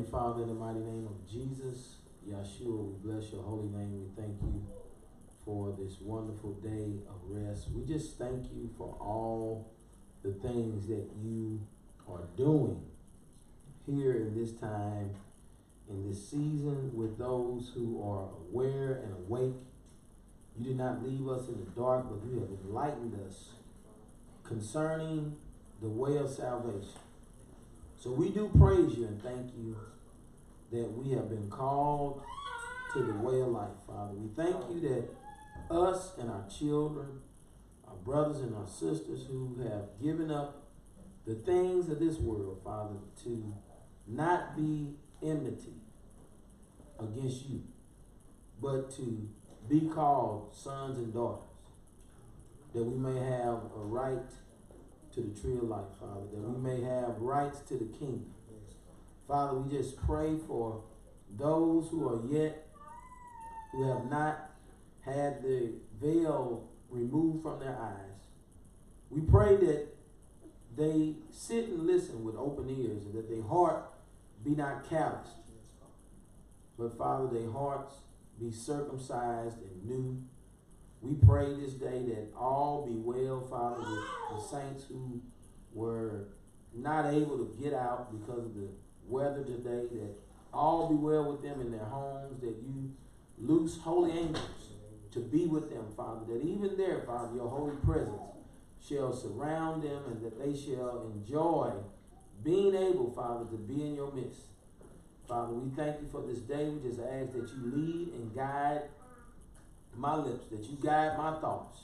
Heavenly Father, in the mighty name of Jesus, Yeshua, we bless your holy name. We thank you for this wonderful day of rest. We just thank you for all the things that you are doing here in this time, in this season, with those who are aware and awake. You did not leave us in the dark, but you have enlightened us concerning the way of salvation. So we do praise you and thank you that we have been called to the way of life, Father. We thank you that us and our children, our brothers and our sisters who have given up the things of this world, Father, to not be enmity against you, but to be called sons and daughters, that we may have a right to the tree of life, Father, that we may have rights to the kingdom. Father, we just pray for those who are yet, who have not had the veil removed from their eyes. We pray that they sit and listen with open ears and that their heart be not calloused. But Father, their hearts be circumcised and new. We pray this day that all be well, Father, with the saints who were not able to get out because of the weather today, that all be well with them in their homes, that you loose holy angels to be with them, Father, that even there, Father, your holy presence shall surround them and that they shall enjoy being able, Father, to be in your midst. Father, we thank you for this day. We just ask that you lead and guide my lips, that you guide my thoughts,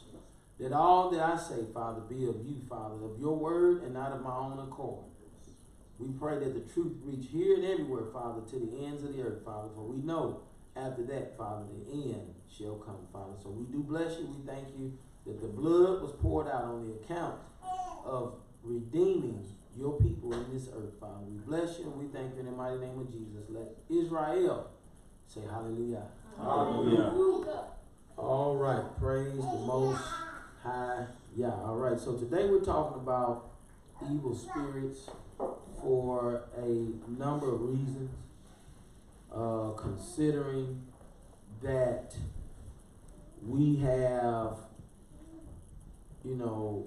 that all that I say, Father, be of you, Father, of your word and not of my own accord. We pray that the truth reach here and everywhere, Father, to the ends of the earth, Father, for we know after that, Father, the end shall come, Father. So we do bless you. We thank you that the blood was poured out on the account of redeeming your people in this earth, Father. We bless you and we thank you in the mighty name of Jesus. Let Israel say hallelujah. Hallelujah. All right, praise the most high. Yeah, all right. So today we're talking about evil spirits for a number of reasons. Uh, considering that we have, you know,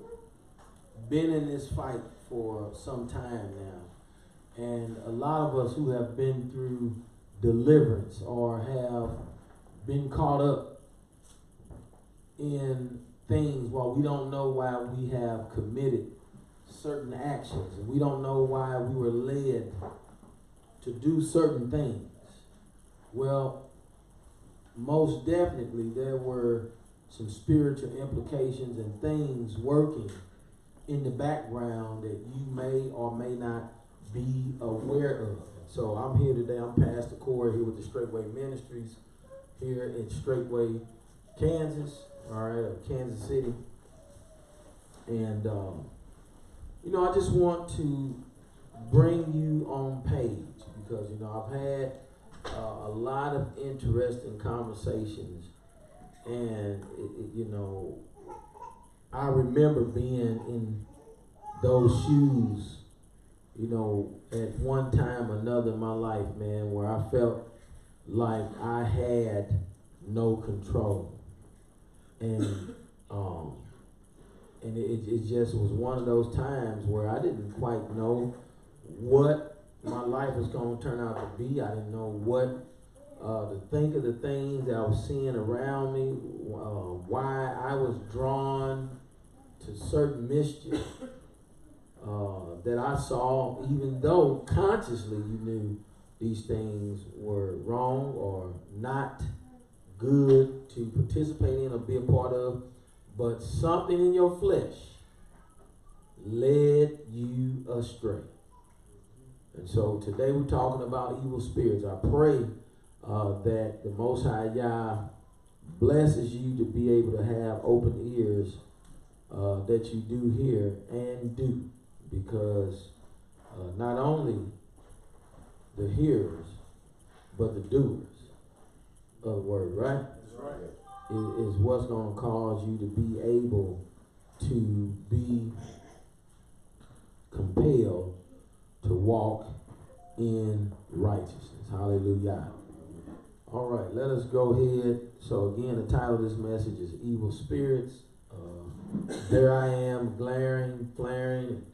been in this fight for some time now. And a lot of us who have been through deliverance or have been caught up in things while we don't know why we have committed certain actions and we don't know why we were led to do certain things. Well, most definitely there were some spiritual implications and things working in the background that you may or may not be aware of. So I'm here today. I'm Pastor Corey here with the Straightway Ministries here in Straightway, Kansas. All right, Kansas City. And um, you know, I just want to bring you on page because you know I've had uh, a lot of interesting conversations, and it, it, you know, I remember being in those shoes, you know, at one time or another in my life, man, where I felt like I had no control. And um and it, it just was one of those times where I didn't quite know what my life was going to turn out to be. I didn't know what uh, to think of the things that I was seeing around me, uh, why I was drawn to certain mischief uh, that I saw, even though consciously you knew these things were wrong or not good to participate in or be a part of, but something in your flesh led you astray. And so today we're talking about evil spirits. I pray uh, that the Most High Yah blesses you to be able to have open ears uh, that you do hear and do, because uh, not only the hearers, but the doers of the word, right? That's right. Is, is what's going to cause you to be able to be compelled to walk in righteousness. Hallelujah. All right, let us go ahead. So, again, the title of this message is Evil Spirits. Uh, there I am, glaring, flaring,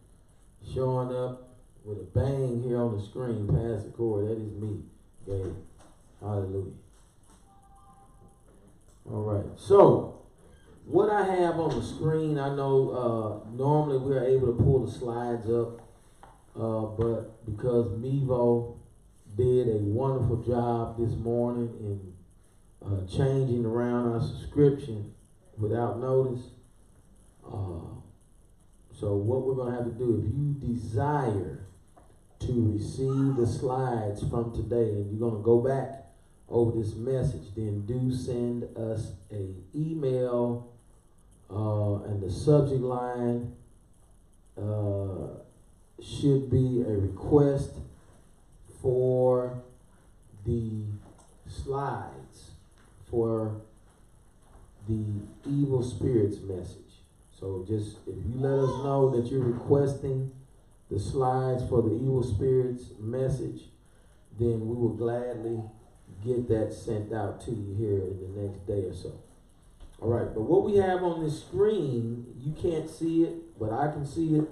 showing up with a bang here on the screen. Pastor Corey, that is me. Okay. Hallelujah. All right. So, what I have on the screen, I know uh, normally we're able to pull the slides up, uh, but because Mevo did a wonderful job this morning in uh, changing around our subscription without notice. Uh, so what we're going to have to do, if you desire to receive the slides from today, and you're going to go back over this message, then do send us a email uh, and the subject line uh, should be a request for the slides for the evil spirits message. So just if you let us know that you're requesting the slides for the evil spirits message, then we will gladly get that sent out to you here in the next day or so. All right, but what we have on this screen, you can't see it, but I can see it.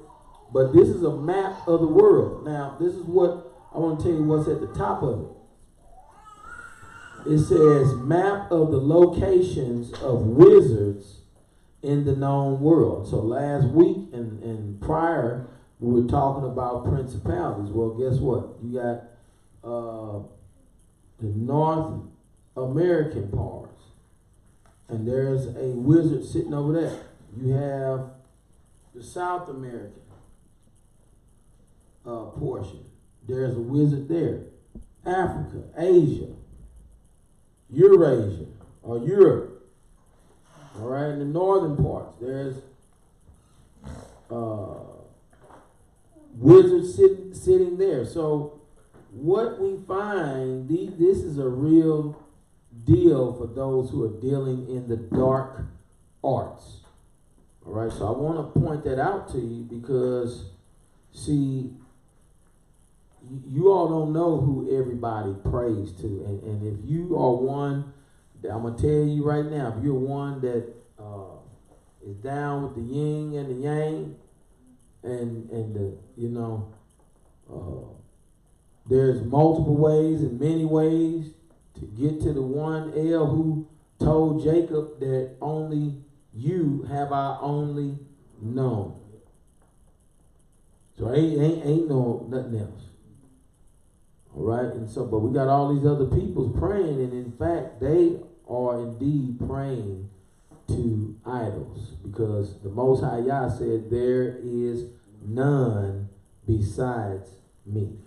But this is a map of the world. Now, this is what I want to tell you what's at the top of it. It says map of the locations of wizards in the known world. So last week and, and prior, we were talking about principalities. Well, guess what? You got uh, the North American parts, and there's a wizard sitting over there. You have the South American uh, portion. There's a wizard there. Africa, Asia, Eurasia, or Europe. All right, in the northern parts, there's uh, wizards sitting sitting there. So, what we find, this is a real deal for those who are dealing in the dark arts. All right, so I want to point that out to you because, see, you all don't know who everybody prays to. And, and if you are one, I'm going to tell you right now, if you're one that uh, is down with the yin and the yang, and, and the, you know, uh, there's multiple ways and many ways to get to the one El who told Jacob that only you have I only known. So ain't ain't ain't no nothing else. All right, and so but we got all these other peoples praying, and in fact they are indeed praying to idols because the Most High Yah said there is none besides me.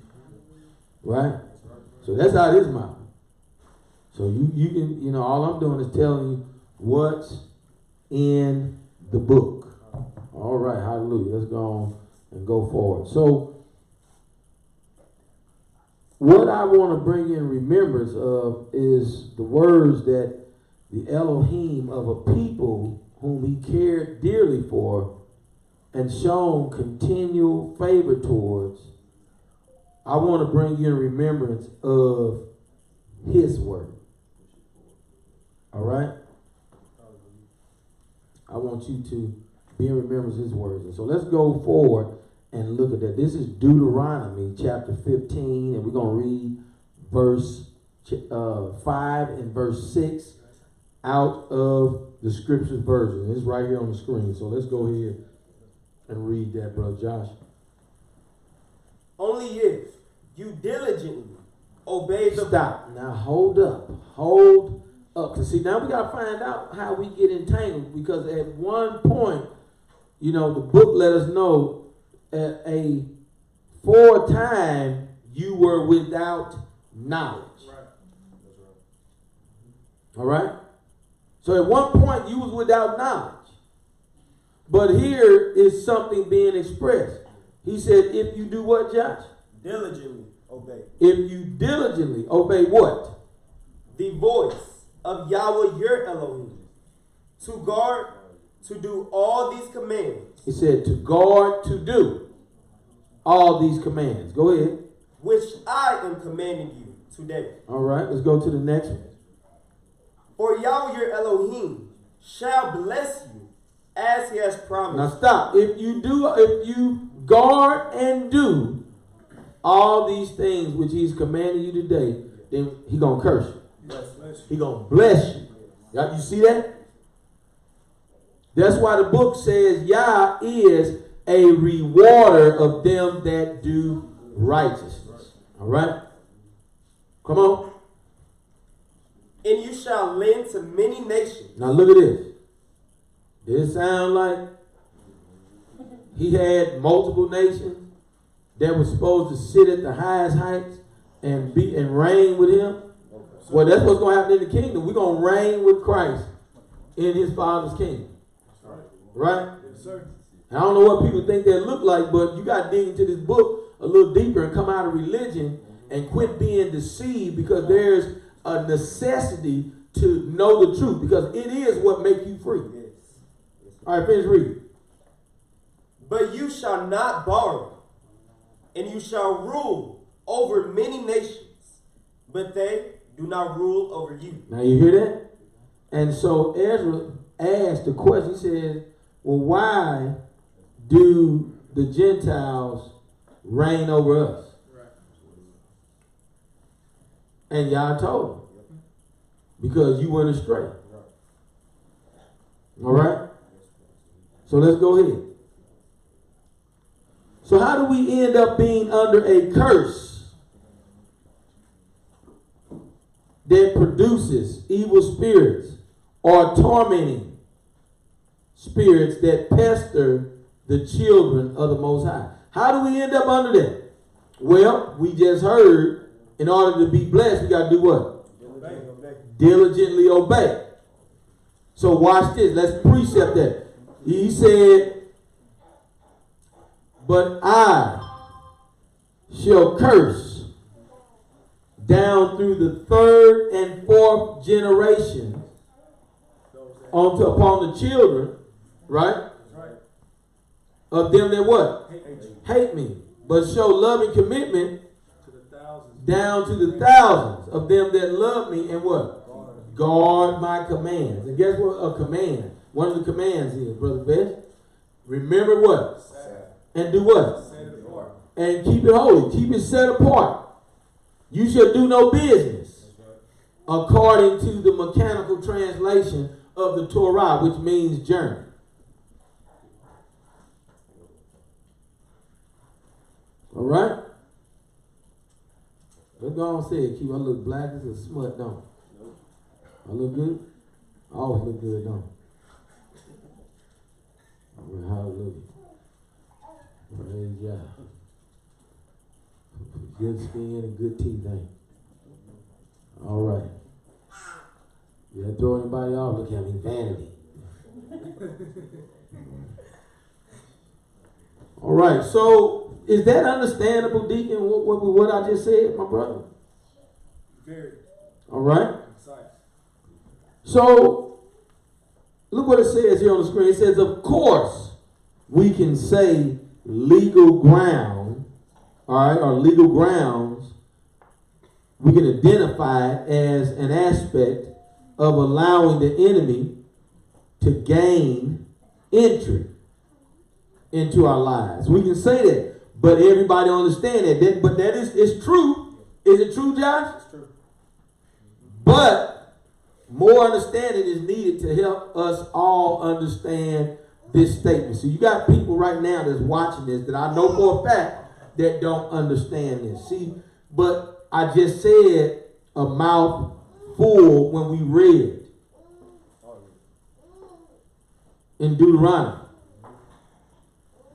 Right? So that's out of his mouth. So you you can you know all I'm doing is telling you what's in the book. All right, hallelujah. Let's go on and go forward. So what I want to bring in remembrance of is the words that the Elohim of a people whom he cared dearly for and shown continual favor towards. I want to bring you in remembrance of his word. All right? I want you to be in remembrance of his words. And so let's go forward and look at that. This is Deuteronomy chapter 15, and we're going to read verse uh, 5 and verse 6 out of the scriptures version. It's right here on the screen. So let's go ahead and read that, brother Josh. Only if you diligently obey the Stop. Now hold up. Hold up. Cause see, now we gotta find out how we get entangled because at one point, you know, the book let us know at a time you were without knowledge. Right. That's right. All right? So at one point you was without knowledge. But here is something being expressed. He said, if you do what, Josh? diligently obey. If you diligently obey what? The voice of Yahweh your Elohim to guard, to do all these commands, He said to guard, to do all these commands. Go ahead. which I am commanding you today. All right, let's go to the next one. For Yahweh your Elohim shall bless you as he has promised. Now stop. If you do, if you guard and do all these things which He's commanding you today, then He gonna curse you. He gonna bless you. Y'all, you see that? That's why the book says Yah is a rewarder of them that do righteousness. All right. Come on. And you shall lend to many nations, Now look at this. Did it sound like he had multiple nations that were supposed to sit at the highest heights and be and reign with him? Well, that's what's going to happen in the kingdom. We're going to reign with Christ in his Father's kingdom. Right? Yes, sir. I don't know what people think that look like, but you got to dig into this book a little deeper and come out of religion and quit being deceived because there's a necessity to know the truth because it is what makes you free. All right, finish reading. But you shall not borrow, and you shall rule over many nations, but they do not rule over you. Now you hear that? And so Ezra asked the question. He said, "Well, why do the Gentiles reign over us?" And Yah told him, "Because you went astray." All right. So let's go ahead. So how do we end up being under a curse that produces evil spirits or tormenting spirits that pester the children of the Most High? How do we end up under that? Well, we just heard in order to be blessed, we got to do what? Obey, obey. diligently obey. So watch this. Let's precept that. He said, But I shall curse down through the third and fourth generation onto upon the children, right? Of them that what? Hate me, but show love and commitment down to the thousands of them that love me and what? Guard my commands. And guess what a command? One of the commands is, Brother Best. Remember what? And do what? And keep it holy. Keep it set apart. You shall do no business according to the mechanical translation of the Torah, which means journey. All right? Let's go on say it. Keep I look black as a smut, don't I? I look good? I always look good, don't I? Hallelujah. Praise God. Good skin and good teeth, ain't? All right. You don't throw anybody off, look at me, vanity. All right, so is that understandable, Deacon, what, what, what I just said, my brother? Very All right. So, look what it says here on the screen. It says, of course, we can say legal ground, all right, or legal grounds, we can identify it as an aspect of allowing the enemy to gain entry into our lives. We can say that, but everybody understand that. that but that is it's true. Is it true, Josh? It's true. But more understanding is needed to help us all understand this statement. So you got people right now that's watching this that I know for a fact that don't understand this. See, but I just said a mouth full when we read in Deuteronomy.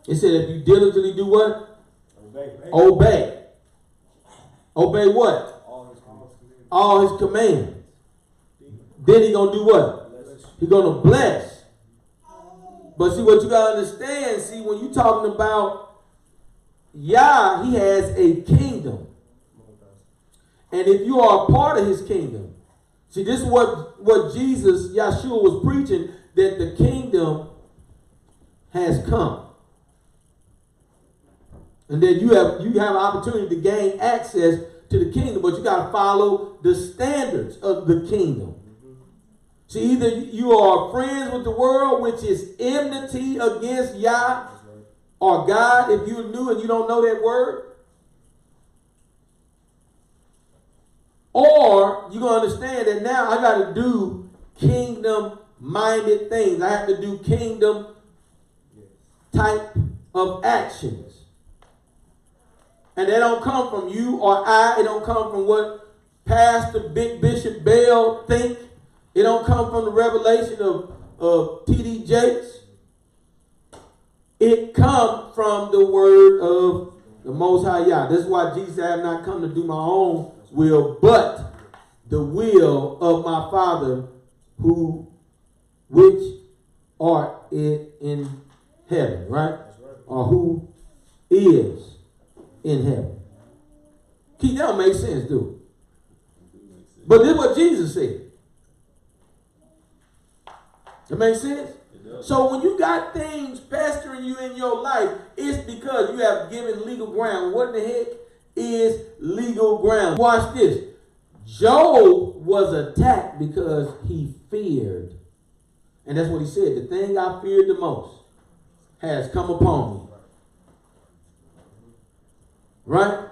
It said if you diligently do what? Obey. Obey. What? All his commands. All his commands. Then he gonna do what? He gonna bless. But see what you gotta understand. See when you're talking about Yah, he has a kingdom And if you are a part of his kingdom, see, this is what, what Jesus, Yeshua, was preaching that the kingdom has come. And then you have you have an opportunity to gain access to the kingdom, but you got to follow the standards of the kingdom. See, either you are friends with the world, which is enmity against Yah or God, if you're new and you don't know that word, Or you're going to understand that now I got to do kingdom minded things. I have to do kingdom type of actions. And they don't come from you or I. It don't come from what Pastor Big Bishop Bell think. It don't come from the revelation of, of T.D. Jakes. It come from the word of the Most High Yah. This is why Jesus said, I have not come to do my own will, but the will of my Father who which art in, heaven, right? Or who is in heaven. Keep that don't make sense, it? But this is what Jesus said. It makes sense? So when you got things pestering you in your life, it's because you have given legal ground. What the heck is legal ground. Watch this. Job was attacked because he feared. And that's what he said. The thing I feared the most has come upon me. Right?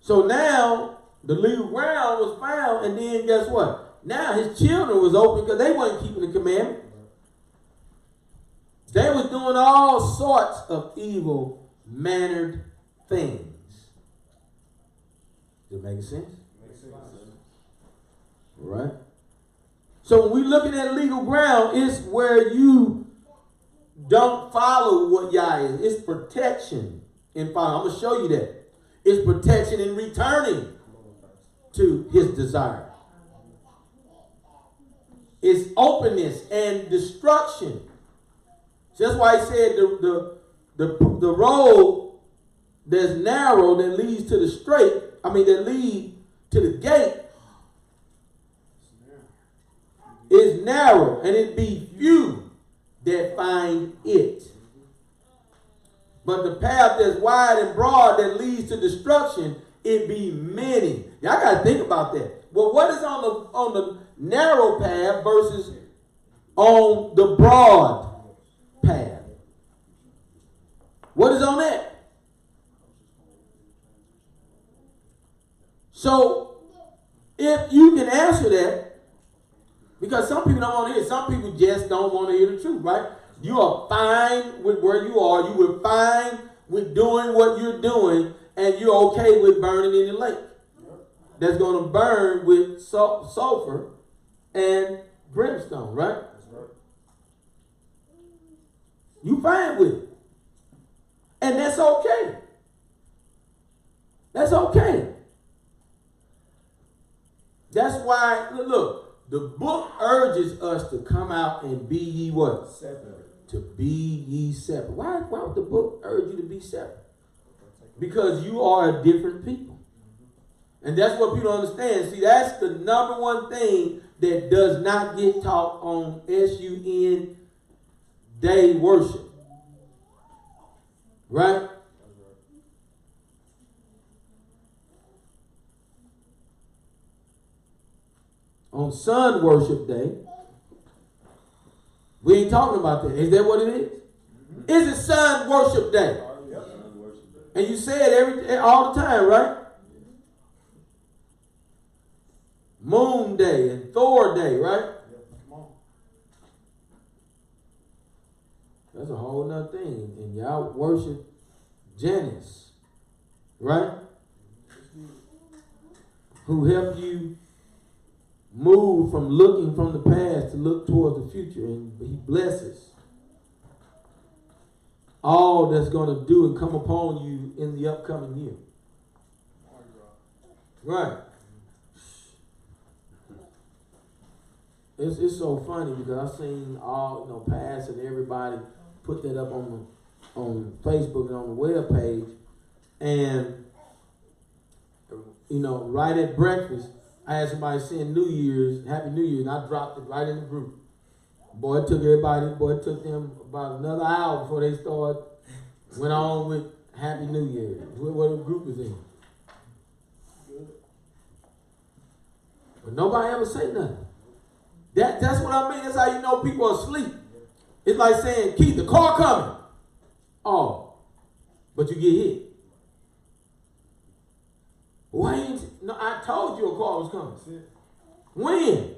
So now the legal ground was found, and then guess what? Now his children was open because they weren't keeping the commandment. They was doing all sorts of evil mannered things. Does it make sense? Makes sense. Right? So when we're looking at legal ground, it's where you don't follow what Yah is. It's protection in following. I'm going to show you that. It's protection in returning to his desire. It's openness and destruction. So that's why he said the, the, the, the road that's narrow that leads to the straight, I mean, that lead to the gate is narrow, and it be few that find it. But the path that's wide and broad that leads to destruction, it be many. Y'all gotta think about that. Well, what is on the on the narrow path versus on the broad path? What is on that? So if you can answer that, because some people don't want to hear, some people just don't want to hear the truth, right? You are fine with where you are. You were fine with doing what you're doing, and you're okay with burning in the lake. That's going to burn with sulfur and brimstone, right? You fine with it. And that's okay. That's okay. That's why, look, the book urges us to come out and be ye what? Separate. To be ye separate. Why, why would the book urge you to be separate? Because you are a different people. And that's what people understand. See, that's the number one thing that does not get taught on SUN day worship. Right? on Sun Worship Day. We ain't talking about that. Is that what it is? Mm-hmm. Is it Sun Worship Day? And you say it every all the time, right? Moon Day and Thor Day, right? That's a whole nother thing. And y'all worship Janus, right? Who helped you move from looking from the past to look towards the future, and He blesses all that's going to do and come upon you in the upcoming year. Right. It's, it's so funny because I've seen all you know past and everybody put that up on the, on Facebook and on the web page, and you know, right at breakfast, I had somebody saying New Year's, Happy New Year, and I dropped it right in the group. Boy, it took everybody, boy, it took them about another hour before they started, went on with Happy New Year. What, what the group is in. But nobody ever say nothing. That, that's what I mean. That's how you know people are asleep. It's like saying, Keith, the car coming. Oh, but you get hit. Why ain't no? I told you a car was coming. When?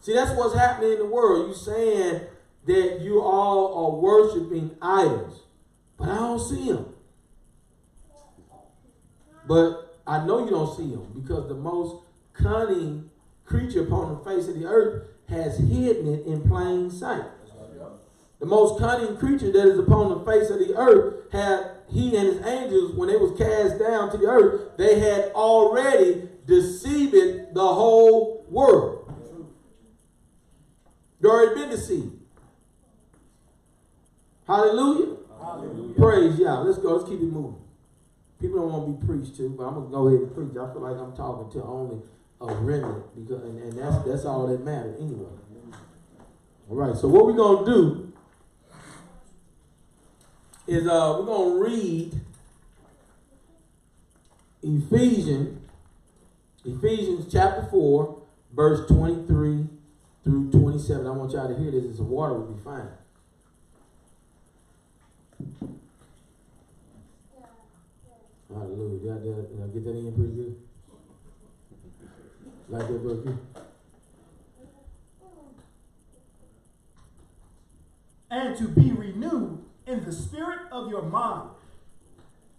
See, that's what's happening in the world. You saying that you all are worshiping idols, but I don't see them. But I know you don't see them because the most cunning creature upon the face of the earth has hidden it in plain sight. The most cunning creature that is upon the face of the earth had he and his angels, when they was cast down to the earth, they had already deceived the whole world. They already been deceived. Hallelujah. Hallelujah. Praise Yah. Let's go. Let's keep it moving. People don't want to be preached to, but I'm gonna go ahead and preach. I feel like I'm talking to only a remnant because, and, and that's that's all that matters anyway. All right. So what we're gonna do is uh we're gonna read Ephesians, Ephesians chapter four, verse twenty-three through twenty-seven. I want y'all to hear this. It's water will be fine. Hallelujah. Did I- did I get that in pretty good? Like that? And to be renewed in the spirit of your mind,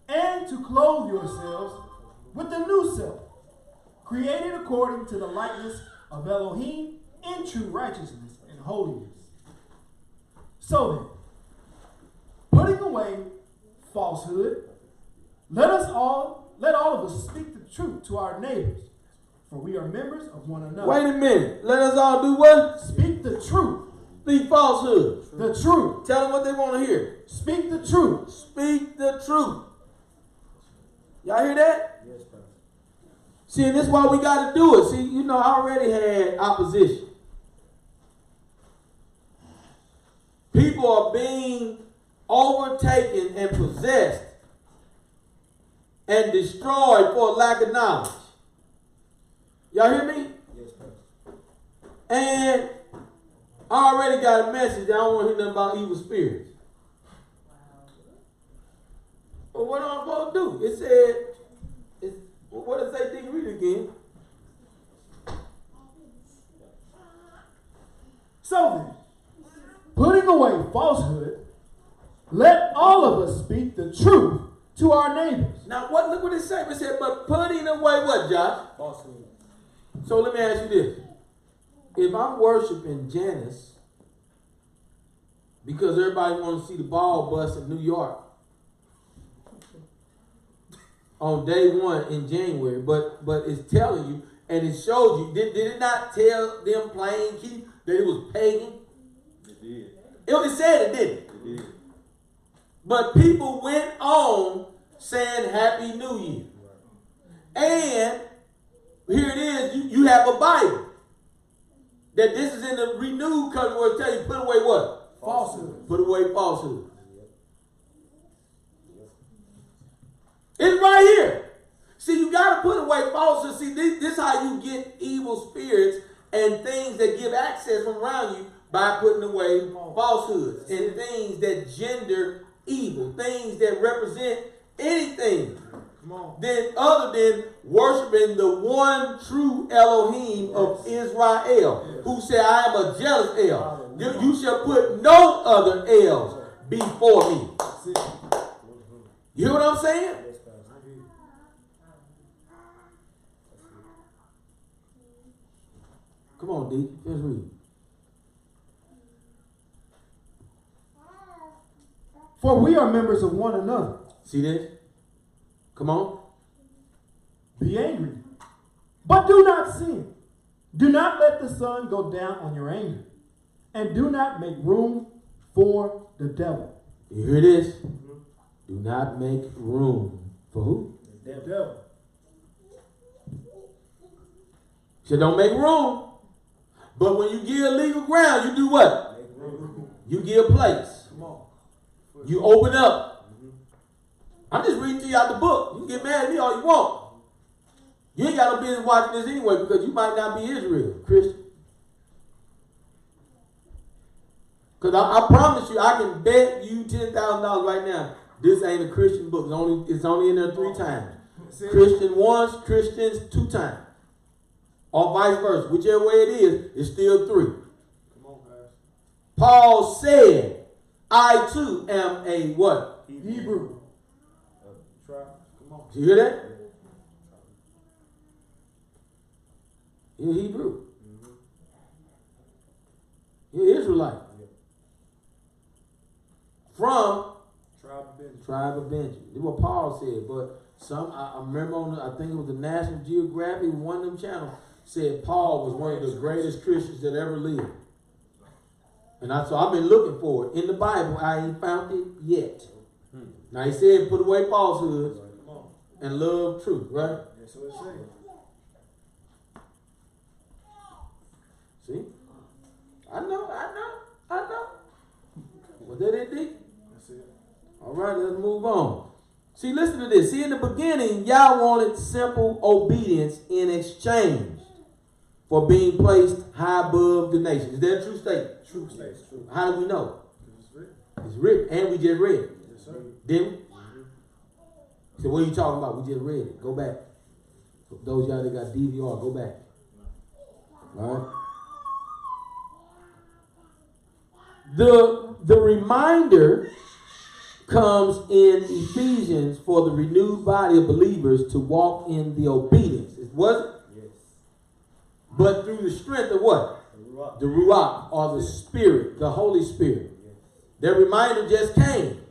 and to clothe yourselves with the new self, created according to the likeness of Elohim in true righteousness and holiness. So then, putting away falsehood, let us all let all of us speak the truth to our neighbors, for we are members of one another. Wait a minute. Let us all do what? Speak the truth, Speak falsehood. the truth. Tell them what they want to hear. Speak the truth. Speak the truth. Y'all hear that? Yes, Pastor. See, and this is why we got to do it. See, you know, I already had opposition. People are being overtaken and possessed and destroyed for lack of knowledge. Y'all hear me? Yes, Pastor. And I already got a message. I don't want to hear nothing about evil spirits. Well, what am I supposed to do? It said, it, what does it say? Think read it again. So then, putting away falsehood, let all of us speak the truth to our neighbors. Now, what? Look what it said. It said, but putting away what, Josh? Falsehood. So let me ask you this: If I'm worshiping Janus because everybody wants to see the ball bust in New York on day one in January, but but it's telling you and it shows you. Did, did it not tell them plain key that it was pagan? It did. It, it said it didn't. It did. But people went on saying Happy New Year. And here it is, you, you have a Bible. That this is in the renewed covenant where it tells you put away what? Falsehood. Put away falsehood. It's right here. See, you got to put away falsehood. See, this, this is how you get evil spirits and things that give access from around you by putting away falsehoods and things that gender evil, things that represent anything. Than other than worshiping the one true Elohim of Israel, who said, I am a jealous El. You, you shall put no other Els before me. You hear what I'm saying? Yes, Pastor. I hear you. Come on, D. Let's read. For we are members of one another. See this? Come on. Be angry, but do not sin. Do not let the sun go down on your anger, and do not make room for the devil. You hear this? Do not make room for who? The devil. devil. So don't make room. But when you give legal ground, you do what? Make room. You give place. Come on. You open up. I'm just reading to you out the book. You can get mad at me all you want. You ain't got no business watching this anyway because you might not be Israel, Christian. Because I, I promise you, I can bet you ten thousand dollars right now. This ain't a Christian book. It's only it's only in there three times. Christian once, Christians two times, or vice versa. Whichever way it is, it's still three. Come on, guys. Paul said, "I too am a what? Hebrew. On. You hear that? You're Hebrew. You're Israelite. From Tribe of Benjamin. tribe of Benjamin. This is what Paul said. But some, I, remember on, the, I think it was the National Geographic, one of them channels, said Paul was one of the greatest Christians that ever lived. And I, so I've been looking for it in the Bible. I ain't found it yet. Hmm. Now he said, put away falsehoods. And love truth, right? That's what it says. See? I know, I know, I know. Was that it, D? That's it. All right, let's move on. See, listen to this. See, in the beginning, y'all wanted simple obedience in exchange for being placed high above the nations. Is that a true statement? True states. True. How do we know? It's written. It's written, and we just read. Yes, sir. Didn't we? So what are you talking about? We just read it. Go back. For those y'all that got DVR, go back. All right. The the reminder comes in Ephesians for the renewed body of believers to walk in the obedience. It wasn't, Yes. but through the strength of what? The rock. The Ruach or the Spirit, the Holy Spirit. Yes. That reminder just came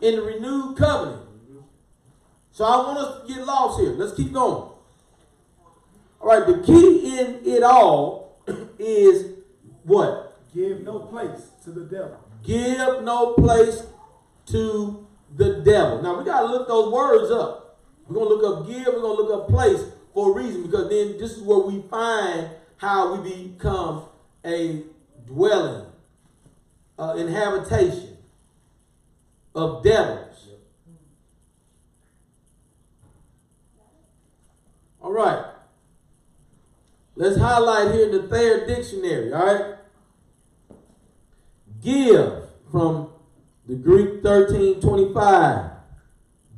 in the renewed covenant. So I want us to get lost here. Let's keep going. All right, the key in it all is what? Give no place to the devil. Give no place to the devil. Now we gotta look those words up. We're gonna look up give, we're gonna look up place for a reason, because then this is where we find how we become a dwelling, uh, inhabitation of devils. All right. Let's highlight here in the Thayer Dictionary, all right? Give from the Greek 1325.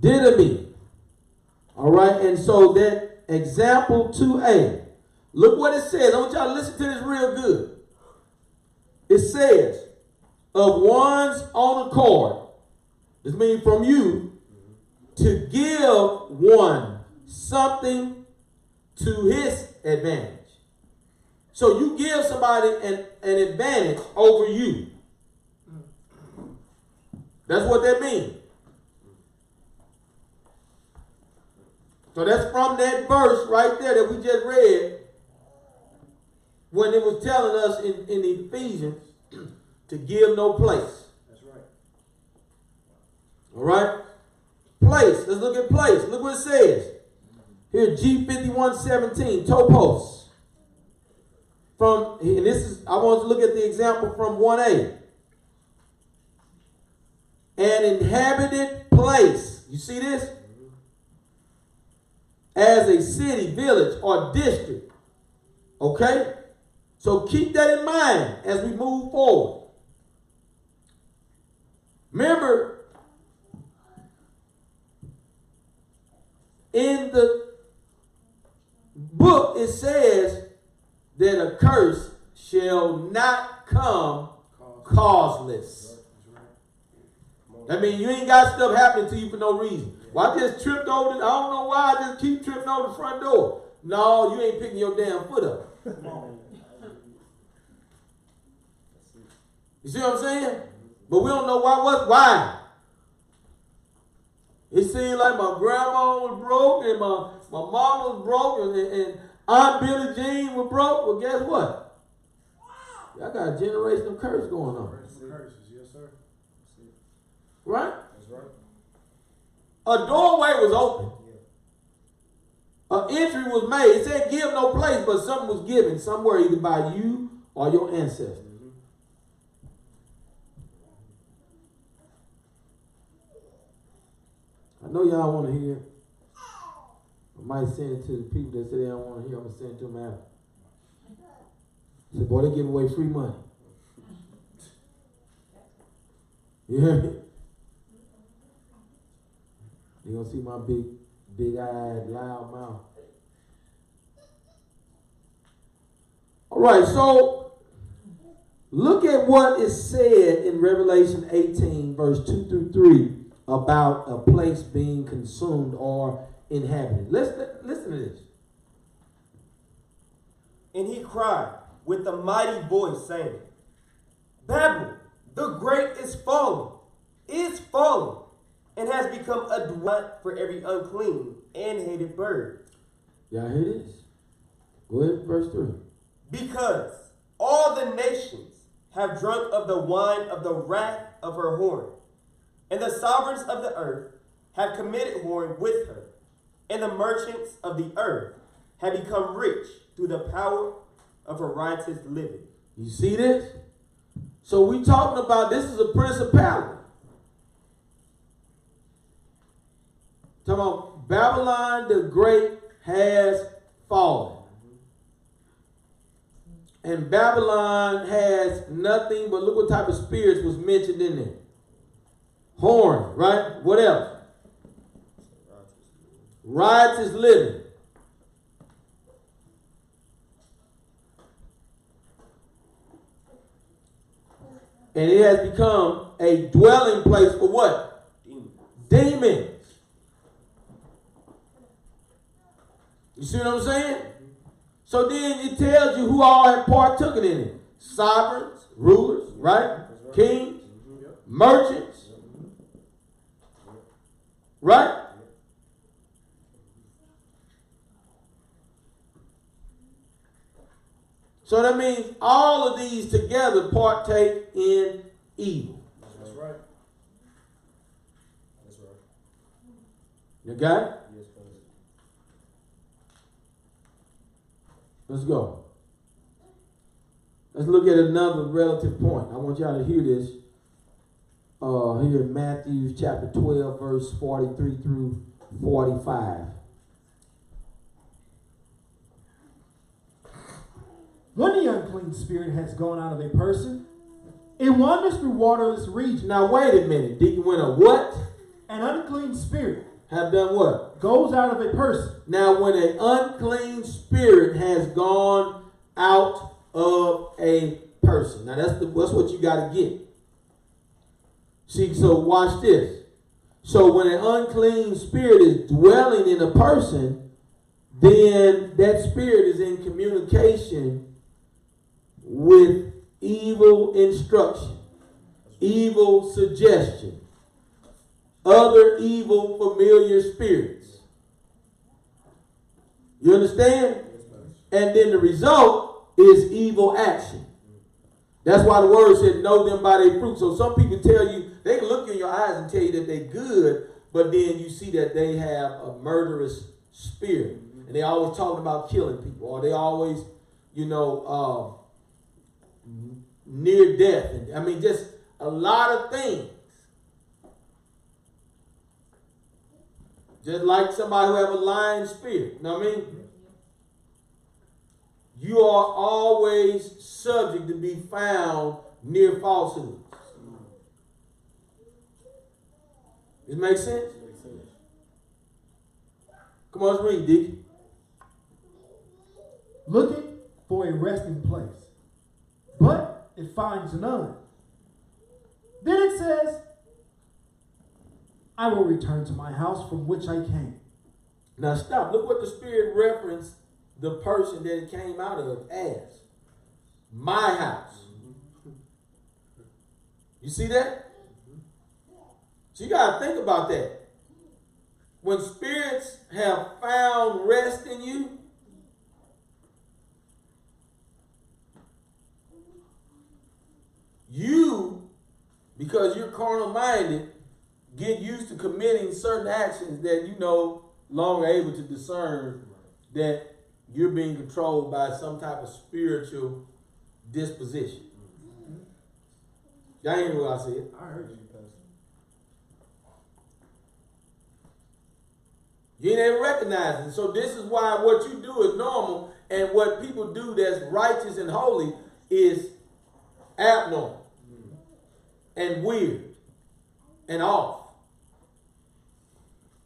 Didomi. All right, and so that example 2a. Look what it says. I want y'all to listen to this real good. It says, of one's own accord, this means from you, to give one something to his advantage. So you give somebody an, an advantage over you. That's what that means. So that's from that verse right there that we just read when it was telling us in, in Ephesians to give no place. That's right. All right? Place. Let's look at place. Look what it says. Here, G5117, topos. From, and this is, I want to look at the example from 1A. An inhabited place. You see this? As a city, village, or district. Okay? So keep that in mind as we move forward. Remember, in the it says that a curse shall not come causeless. That means you ain't got stuff happening to you for no reason. Well, I just tripped over the, I don't know why I just keep tripping over the front door. No, you ain't picking your damn foot up. You see what I'm saying? But we don't know why. What? Why? It seemed like my grandma was broke and my, my mom was broke and, and Aunt Billie Jean was broke. Well, guess what? Y'all got a generational curse going on, Curses. Yes, sir. right? That's right. A doorway was open. Yeah. An entry was made. It said give no place, but something was given somewhere, either by you or your ancestors. Mm-hmm. I know y'all want to hear. I might send it to the people that say they don't want to hear. I'm gonna send it to them after. Say, boy, they give away free money. You hear me? You gonna see my big, big-eyed, loud mouth. All right, so look at what is said in Revelation 18, verse 2 through 3, about a place being consumed or inhabited. Listen, listen to this. And he cried with a mighty voice, saying, Babel, the great is fallen, is fallen, and has become a dwelling for every unclean and hated bird. Y'all hear this? Go ahead, verse 3. Because all the nations have drunk of the wine of the wrath of her whoring, and the sovereigns of the earth have committed whoring with her, and the merchants of the earth have become rich through the power of a riotous living. You see this? So we talking about this is a principality. Talking about Babylon the Great has fallen. And Babylon has nothing but look what type of spirits was mentioned in there. Horn, right? What else? Riotous living. And it has become a dwelling place for what? Demons. Demons. You see what I'm saying? So then it tells you who all had partaken in it. Sovereigns, rulers, right? Kings, merchants. Right? So that means all of these together partake in evil. That's right. That's right. You got it? Yes, Pastor. Let's go. Let's look at another relative point. I want y'all to hear this. Uh, here in Matthew chapter 12, verse 43 through 45. When the unclean spirit has gone out of a person, it wanders through waterless regions. Now, wait a minute. Deacon, when a what An unclean spirit have done what? goes out of a person, Now, when an unclean spirit has gone out of a person. Now, that's, the, that's what you got to get. See, so watch this. So, when an unclean spirit is dwelling in a person, then that spirit is in communication with evil instruction, evil suggestion, other evil familiar spirits. You understand? And then the result is evil action. That's why the word said, know them by their fruit. So some people tell you, they can look in your eyes and tell you that they're good, but then you see that they have a murderous spirit. And they always talking about killing people, or they always, you know, um, near death. I mean, just a lot of things. Just like somebody who have a lying spirit. You know what I mean? You are always subject to be found near falsehoods. It? Makes sense. Come on, let's read, Dick. looking for a resting place, but it finds none. Then it says, I will return to my house from which I came. Now stop. Look what the Spirit referenced the person that it came out of as. My house. You see that? So you got to think about that. When spirits have found rest in you, you, because you're carnal minded, get used to committing certain actions that you no longer able to discern that you're being controlled by some type of spiritual disposition. Y'all ain't hear what I said? I heard you, Pastor. You ain't ever recognizing. So this is why what you do is normal, and what people do that's righteous and holy is abnormal and weird and off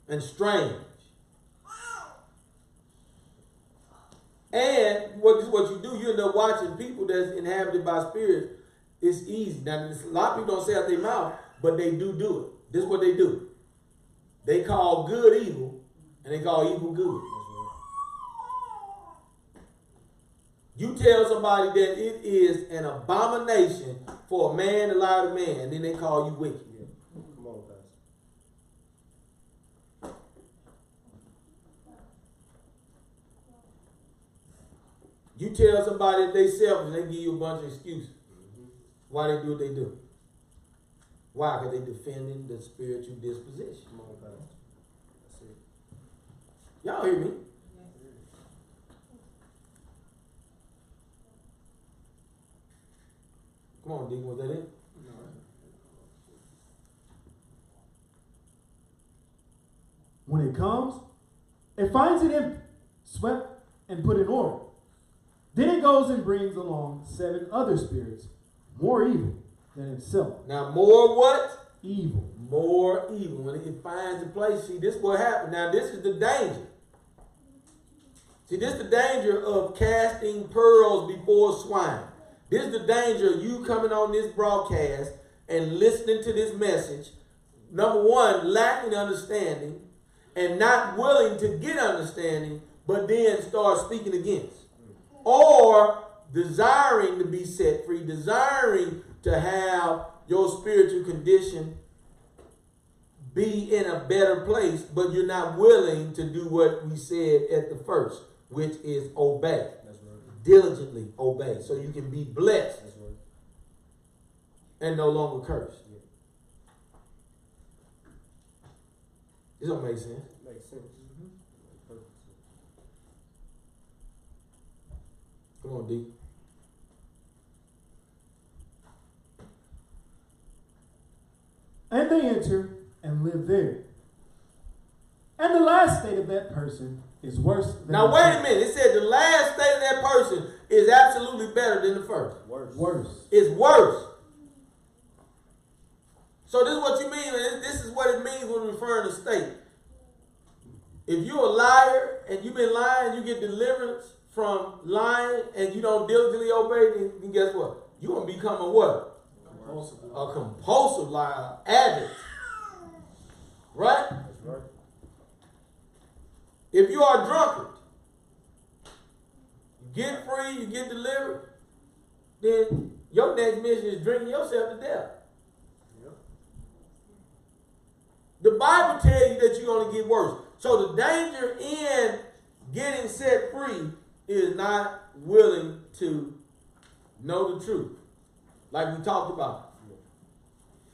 and strange. And what what you do, you end up watching people that's inhabited by spirits. It's easy. Now, a lot of people don't say out their mouth, but they do do it. This is what they do. They call good evil, and they call evil good. You tell somebody that it is an abomination for a man to lie to man, and then they call you wicked. Yeah. Come on, Pastor. You tell somebody that they selfish, they give you a bunch of excuses. Mm-hmm. Why they do what they do? Why? Because they defending the spiritual disposition. Come on, Pastor. That's it. Y'all hear me? Come on, Deacon, was that it? When it comes, it finds it empty, swept, and put in order. Then it goes and brings along seven other spirits, more evil than itself. Now, more what? Evil. More evil. When it finds a place, see, this what happened. Now, this is the danger. See, this is the danger of casting pearls before swine. This is the danger of you coming on this broadcast and listening to this message. Number one, lacking understanding and not willing to get understanding, but then start speaking against. Or desiring to be set free, desiring to have your spiritual condition be in a better place, but you're not willing to do what we said at the first, which is obey. That's right. Diligently obey. So you can be blessed That's right. and no longer cursed. Yeah. This don't make sense. Makes sense. Makes perfect sense. Come on, D. And they enter and live there. And the last state of that person is worse than Now wait a minute. It said the last state of that person is absolutely better than the first. Worse. Worse. It's worse. So this is what you mean. and This is what it means when referring to state. If you're a liar and you've been lying, you get deliverance from lying, and you don't diligently obey, then, then guess what? You're gonna become a what? Compulsive. A compulsive liar, addict. Right? That's right. If you are a drunkard, get free, you get delivered, then your next mission is drinking yourself to death. The Bible tells you that you're going to get worse. So the danger in getting set free is not willing to know the truth, like we talked about.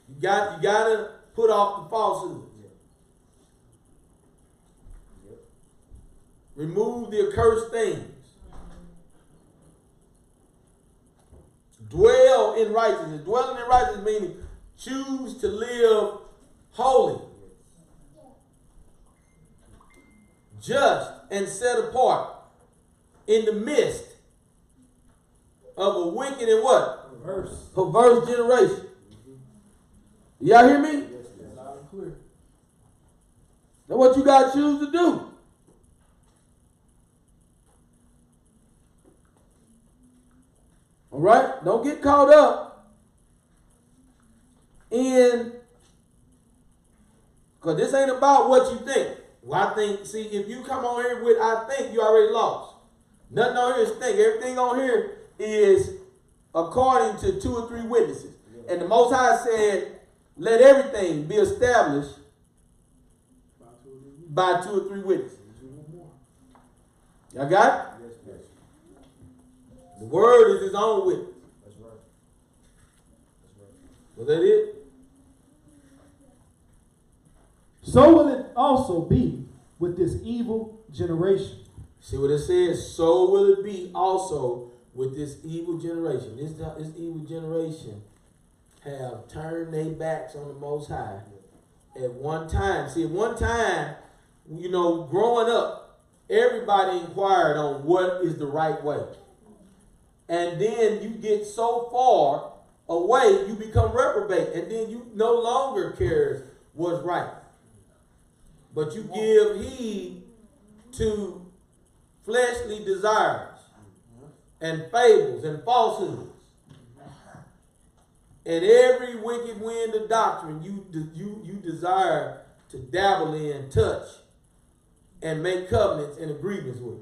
You got you got to put off the falsehood. Yep. Remove the accursed things. Dwell in righteousness. Dwelling in righteousness meaning choose to live holy, just, and set apart in the midst of a wicked and what? Verse. Perverse generation. Y'all hear me? Yes, yes. Loud clear. That's what you got to choose to do. All right? Don't get caught up in, because this ain't about what you think. Well, I think, see, if you come on here with I think, you already lost. Nothing on here is think. Everything on here is according to two or three witnesses. And the Most High said, let everything be established About to agree. by two or three witnesses. Y'all got it? The word is his own witness. That's right. That's right. Was that it? So will it also be with this evil generation. See what it says? So will it be also with this evil generation. This, this evil generation have turned their backs on the Most High at one time. See, at one time, you know, growing up, everybody inquired on what is the right way. And then you get so far away, you become reprobate. And then you no longer cares what's right. But you give heed to fleshly desires and fables and falsehoods. And every wicked wind of doctrine you, you, you desire to dabble in, touch, and make covenants and agreements with.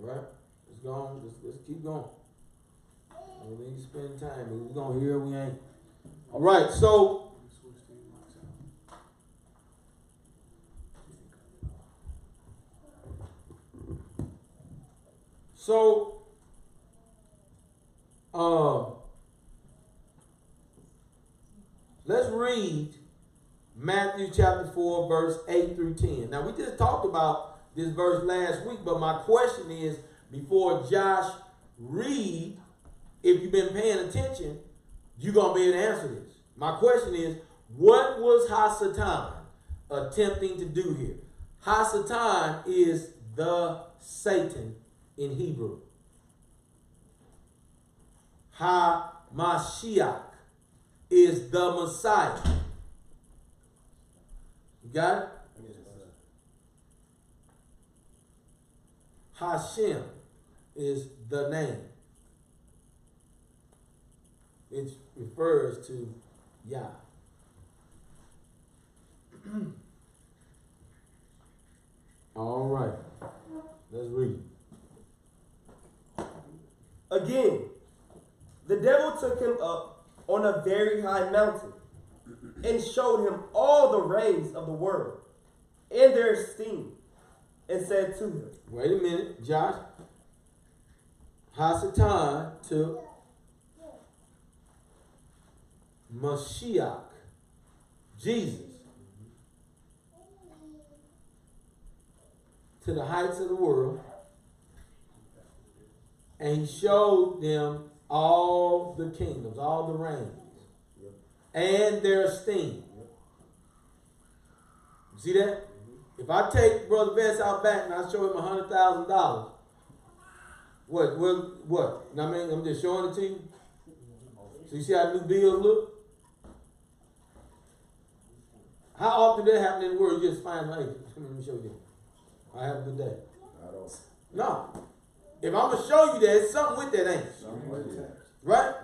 All right, let's keep going. We need to spend time. We're gonna hear we ain't. All right, so so um let's read Matthew chapter 4 verse 8 through 10. Now we just talked about this verse last week, but my question is before Josh read if you've been paying attention, you're going to be able to answer this. My question is, what was Hasatan attempting to do here? Hasatan is the Satan in Hebrew. Ha-Mashiach is the Messiah. You got it? Hashem is the name. It refers to Yah. All right. Let's read. Again, the devil took him up on a very high mountain and showed him all the reigns of the world and their esteem, and said to him, Wait a minute, Josh. Hasatan took Mashiach, Jesus, to the heights of the world, and he showed them all the kingdoms, all the reigns, and their esteem. See that? If I take Brother Vince out back and I show him a hundred thousand dollars, what, what, what? You know what I mean? I'm just showing it to you. So you see how new bills look? How often that happen in the world? You just find, hey, let me show you. I have a good day. I don't. No. If I'm gonna show you that, it's something with that, ain't? Something like that. Right?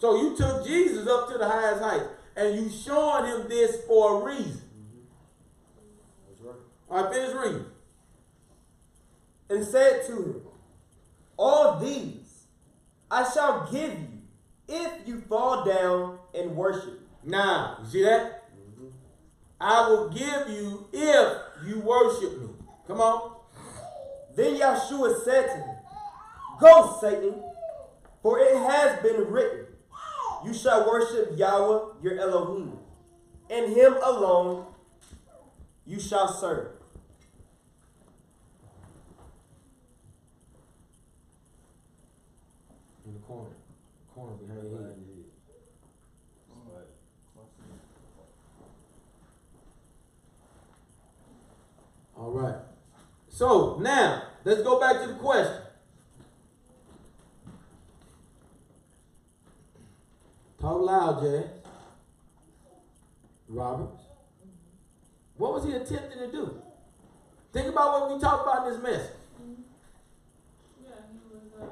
So you took Jesus up to the highest height, and you showing him this for a reason. All right, finish reading. and said to him, All these I shall give you if you fall down and worship. Now, you see that? Mm-hmm. I will give you if you worship me. Come on. Then Yahshua said to him, Go, Satan, for it has been written, You shall worship Yahweh your Elohim, and him alone you shall serve. In the corner. Corner behind your head. All right. So now let's go back to the question. Talk loud, Jay. Roberts. What was he attempting to do? Think about what we talked about in this message. Yeah, he was, uh,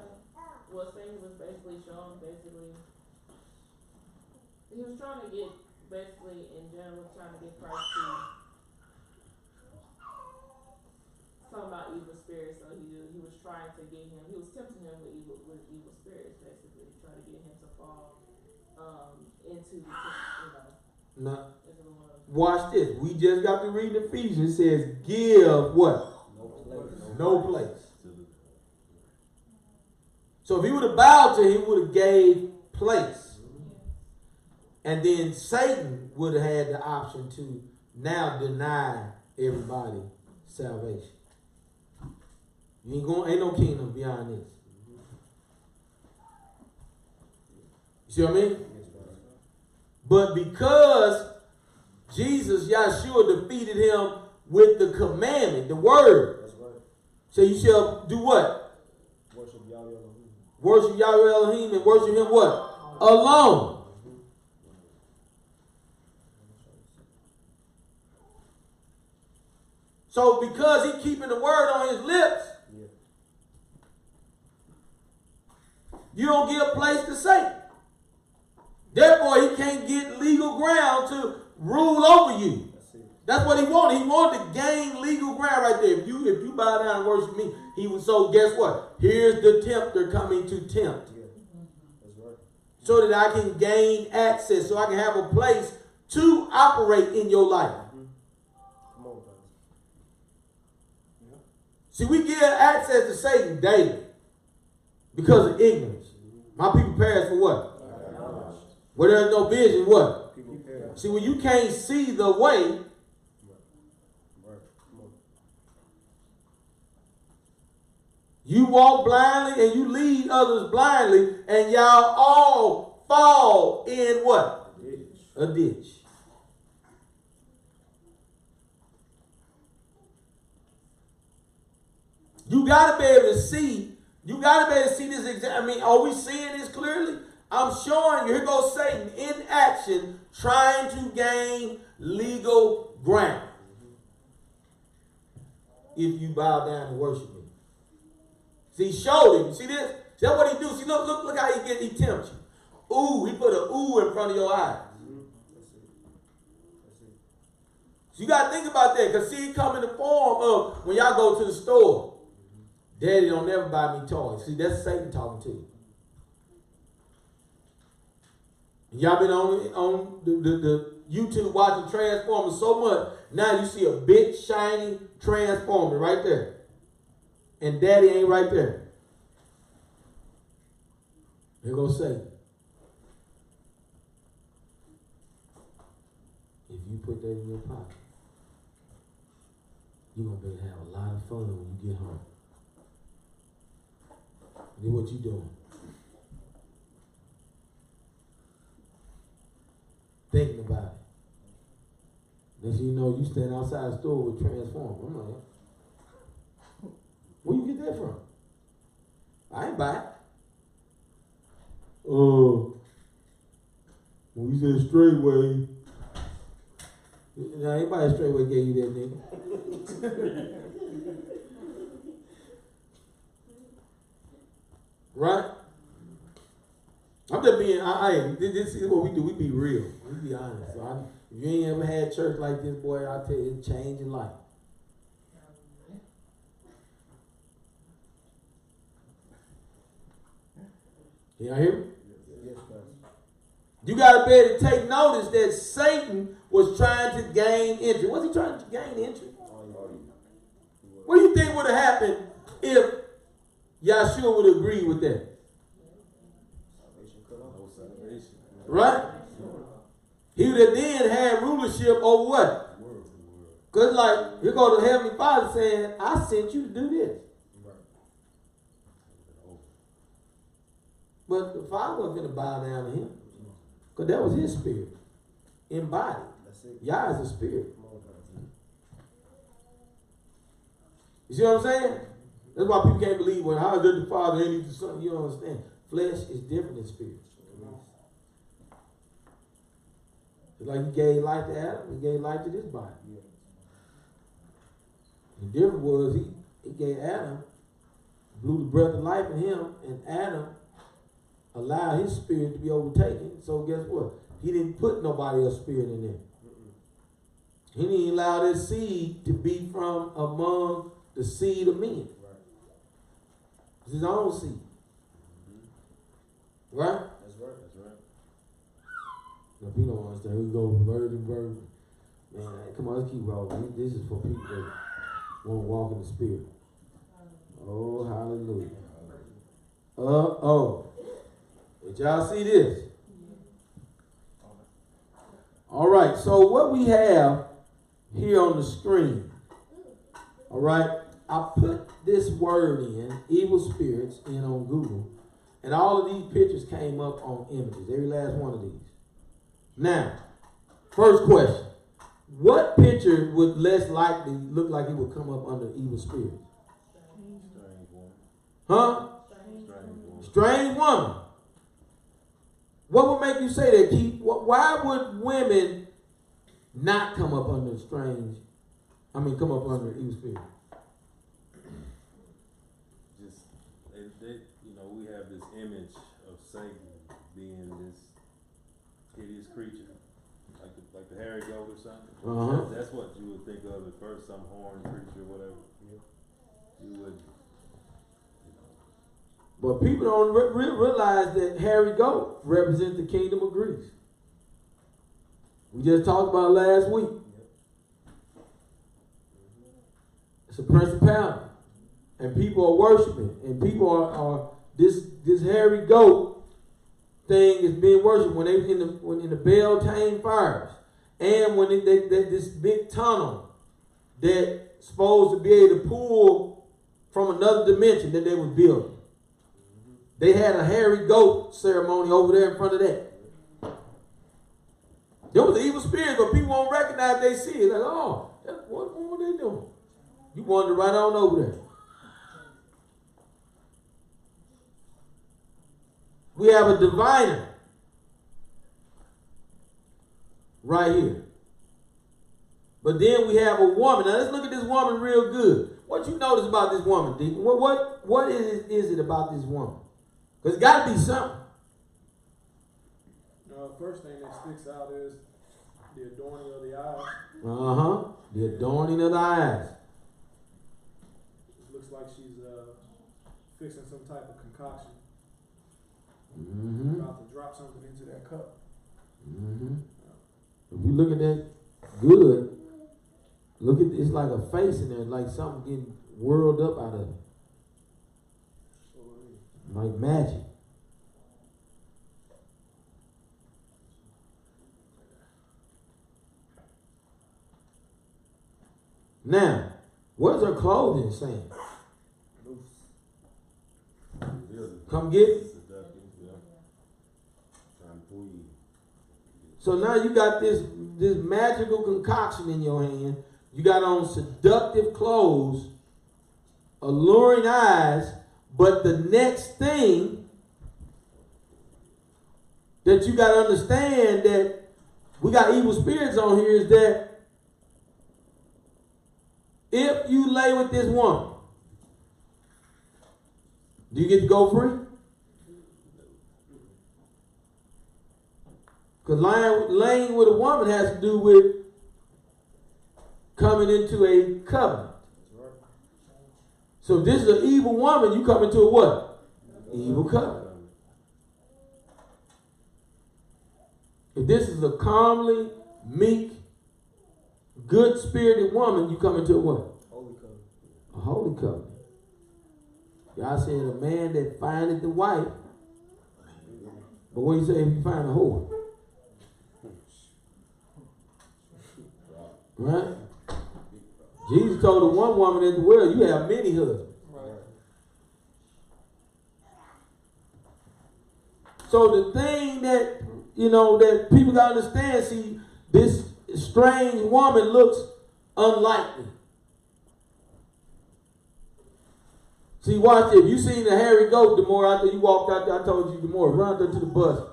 well, Satan was basically showing, basically, he was trying to get, basically, in general, trying to get Christ to, talking about evil spirits, so he, he was trying to get him, he was tempting him with evil, with evil spirits, basically, trying to get him to fall, um, into the, you know, Now, into the world. watch this. We just got to read Ephesians. It says, give what? No place. No place. So if he would have bowed to him, he would have gave place. And then Satan would have had the option to now deny everybody salvation. You ain't going ain't no kingdom beyond this. You see what I mean? But because Jesus, Yahshua, defeated him with the commandment, the word. That's right. So you shall do what? Worship Yahweh Elohim. Worship Yahweh Elohim and worship him what? Alone. So because he keeping the word on his lips, Yeah. You don't get a place to Satan. Therefore, he can't get legal ground to rule over you. That's what he wanted. He wanted to gain legal ground right there. If you if you bow down and worship me, he was so guess what? Here's the tempter coming to tempt. So that I can gain access, so I can have a place to operate in your life. Come on, guys. See, we give access to Satan daily because of ignorance. My people perish for what? Where there's no vision, what? See, when you can't see the way, you walk blindly and you lead others blindly, and y'all all fall in what? Ditch. A ditch. You gotta be able to see. You gotta be able to see this. Exa- I mean, are we seeing this clearly? I'm showing you. Here goes Satan in action, trying to gain legal ground. If you bow down and worship me. See, showed him. See this? See that's what he do. See, look, look, look how he get. He tempts you. Ooh, he put a ooh in front of your eyes. So you gotta think about that, cause see, it come in the form of when y'all go to the store. Daddy don't never buy me toys. See, that's Satan talking to you. Y'all been on on the, the, the YouTube watching Transformers so much. Now you see a big shiny Transformer right there, and Daddy ain't right there. They're gonna say. If you put that in your pocket, you're gonna be to have a lot of fun when you get home. Then what you're doing? Thinking about it. Next you know, you stand outside the store with Transform. I'm like, where you get that from? I ain't buy it. Oh, when you said straightway, now anybody straightway gave you that nigga. right? I'm just being, I, I this, is what we do. We be real. We be honest. So I, if you ain't ever had church like this, boy, I tell you, it's changing life. Y'all hear me? Yes. You got to be able to take notice that Satan was trying to gain entry. Was he trying to gain entry? What do you think would have happened if Yahshua would agree with that? Right? He would have then had rulership over what? Because, like, here go to Heavenly Father saying, I sent you to do this. But the Father wasn't going to bow down to him. Because that was his spirit. Embodied. Yah is a spirit. You see what I'm saying? That's why people can't believe when how is there the Father and the Son? You don't understand. Flesh is different than spirit. It's like he gave life to Adam, he gave life to this body. The difference was he, he gave Adam, blew the breath of life in him, and Adam allowed his spirit to be overtaken. So guess what? He didn't put nobody else's spirit in there. He didn't allow that seed to be from among the seed of men. Right. It's his own seed. Right? That's right. That's right. Now, if you don't understand, we go virgin, virgin. Man, come on, let's keep rolling. This is for people that want to walk in the spirit. Oh, hallelujah. Uh oh. Did y'all see this? All right, so what we have here on the screen, all right, I put this word in, evil spirits, in on Google, and all of these pictures came up on images, every last one of these. Now, first question What picture would less likely look like it would come up under evil spirits? Strange woman. Huh? Strange woman. Strange woman. What would make you say that, Keith? Why would women not come up under strange? I mean, come up under evil spirit. Just they, they, you know, we have this image of Satan being this hideous creature, like the, like the hairy goat or something. Uh-huh. That- That's what you would think of at first, some horned creature, whatever. You would, you know, But people don't re- re- realize that hairy goat represents the kingdom of Greece. We just talked about last week. It's a principality, and people are worshiping, and people are, are this this hairy goat thing is being worshipped when they in the when in the Beltane fires, and when it, they, they, this big tunnel that supposed to be able to pull from another dimension that they was building. They had a hairy goat ceremony over there in front of that. There was evil spirits, but people won't recognize they see it. Like, oh, what, what were they doing? You wander right on over there. We have a diviner right here. But then we have a woman. Now let's look at this woman real good. What you notice about this woman, Deacon? What what what is is it about this woman? Because it's got to be something. Uh, first thing that sticks out is the adorning of the eyes. Uh huh. The adorning of the eyes. It looks like she's uh, fixing some type of concoction. Mm-hmm. About to drop something into that cup. Mm-hmm. If you look at that good, look at it's like a face in there, like something getting whirled up out of it, like magic. Now, what is her clothing saying? Come get it. seductive, yeah. Trying to pull you. So now you got this this magical concoction in your hand. You got on seductive clothes, alluring eyes, but the next thing that you got to understand that we got evil spirits on here is that if you lay with this woman, do you get to go free? Because lying, laying with a woman has to do with coming into a covenant. So if this is an evil woman, you come into a what? Evil covenant. If this is a calmly, meek, good spirited woman, you come into a what? Holy covenant. A holy covenant. Y'all said a man that findeth the wife. But what do you say if you find a whore? Right? Jesus told the one woman in the world, you have many husbands. So the thing that you know that people gotta understand, see, this strange woman looks unlikely. See, watch this. If you seen the hairy goat, the more there you walked out there, I told you the more run there to the bus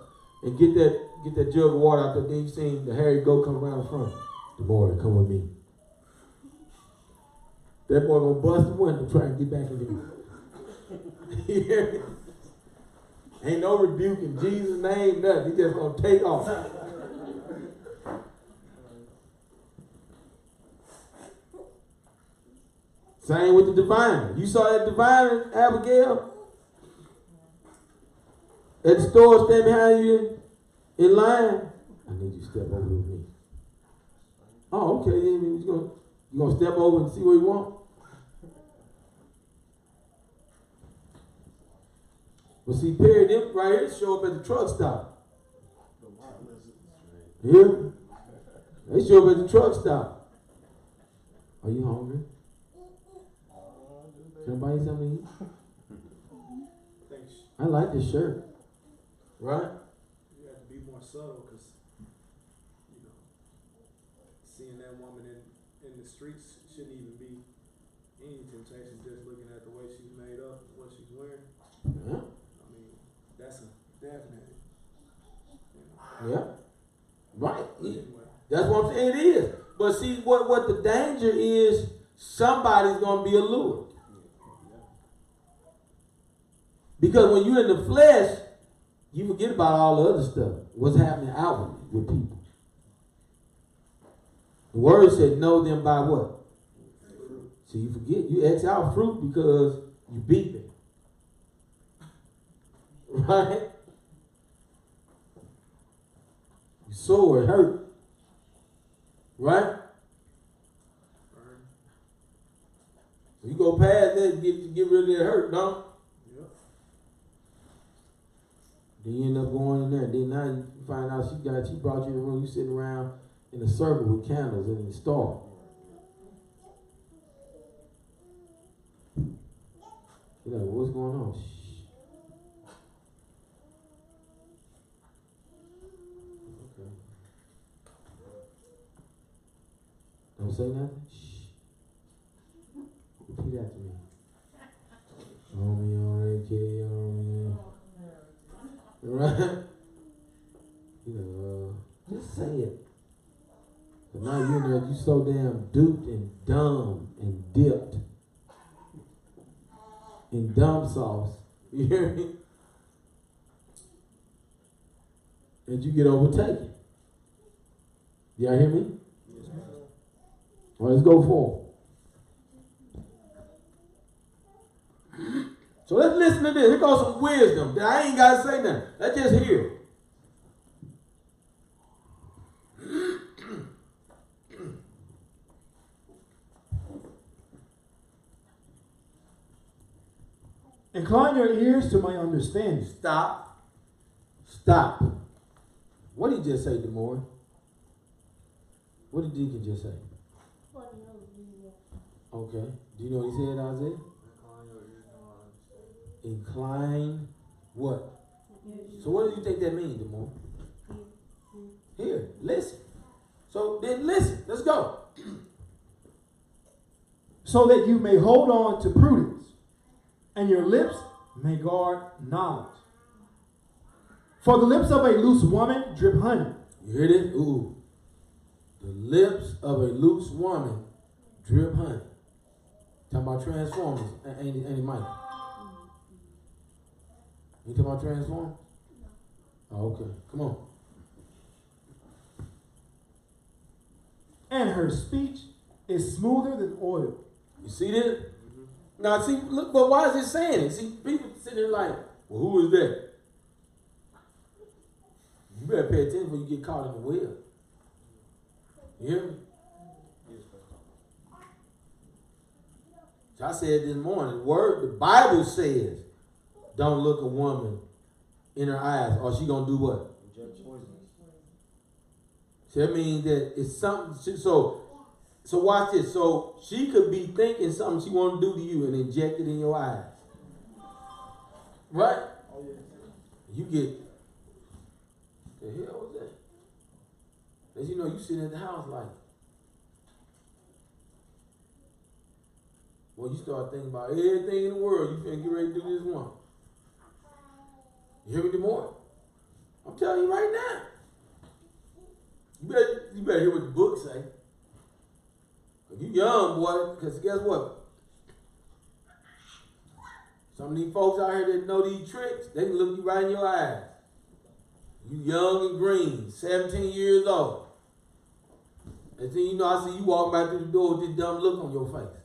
and get that get that jug of water out there. Then you seen the hairy goat come around the front. More come with me. That boy gonna bust the window trying to get back in there. Ain't no rebuke in Jesus' name, nothing. He just gonna take off. Same with the diviner. You saw that diviner, Abigail? At the store, stand behind you in line. I need you to step over with me. Oh, okay. You gonna you gonna step over and see what you want? But see, Perry, them right here show up at the truck stop. Yeah. they show up at the truck stop. Are you hungry? Can I buy you something to eat? Thanks. I like this shirt. Right? You have to be more subtle because, you know, seeing that woman in, in the streets shouldn't even be any temptation just looking at the way she's made up and what she's wearing. Yeah. I mean, that's a definite. You know. Yeah. Right. Anyway, That's what I'm saying. It is. But see, what, what the danger is, somebody's going to be allured. Because when you're in the flesh, you forget about all the other stuff. What's happening outwardly with people. The word said, know them by what? So you forget. You X out fruit because you beat them. Right? You sore, it hurt. Right? You go past that and get get rid of that hurt, no? Yep. Then you end up going in there. Then now you find out she got she brought you in the room. You sitting around in a circle with candles and a star. You know what's going on? Shh. Okay. Don't say nothing. Shh. Repeat after me. AK, on me. Right? You know, uh, just say it. Now you know you so damn duped and dumb and dipped in dumb sauce. You hear me? And you get overtaken. Y'all hear me? Right, let's go forward. So let's listen to this. Here goes some wisdom. I ain't got to say nothing. Let's just hear it. Incline your ears to my understanding. Stop. Stop. What did he just say, Demore? What did Deacon just say? Okay. Do you know what he said, Isaiah? Incline what? So what do you think that means, Demore? Here, listen. So then listen. Let's go. so that you may hold on to prudence, and your lips may guard knowledge. For the lips of a loose woman drip honey, You hear this? Ooh. The lips of a loose woman drip honey. Talking about Transformers. Ain't it, ain't it Mike? You talking about Transformers? Oh, okay. Come on. and her speech is smoother than oil. You see this? Now, see, look, but why is it saying it? See, people sitting there like, well, who is that? You better pay attention before you get caught in the wheel. You hear me? So I said this morning, word, the Bible says, don't look a woman in her eyes, or she gonna do what? So that means that it's something. So, so watch this. So she could be thinking something she want to do to you and inject it in your eyes, right? Oh, you get the hell was that? As you know, you sitting at the house like, well, you start thinking about everything in the world. You finna get ready to do this one. You hear me, Demore? I'm telling you right now. You better, you better hear what the book say. You young, boy, because guess what? Some of these folks out here that know these tricks, they can look you right in your eyes. You young and green, 17 years old. And then you know, I see you walk back through the door with this dumb look on your face.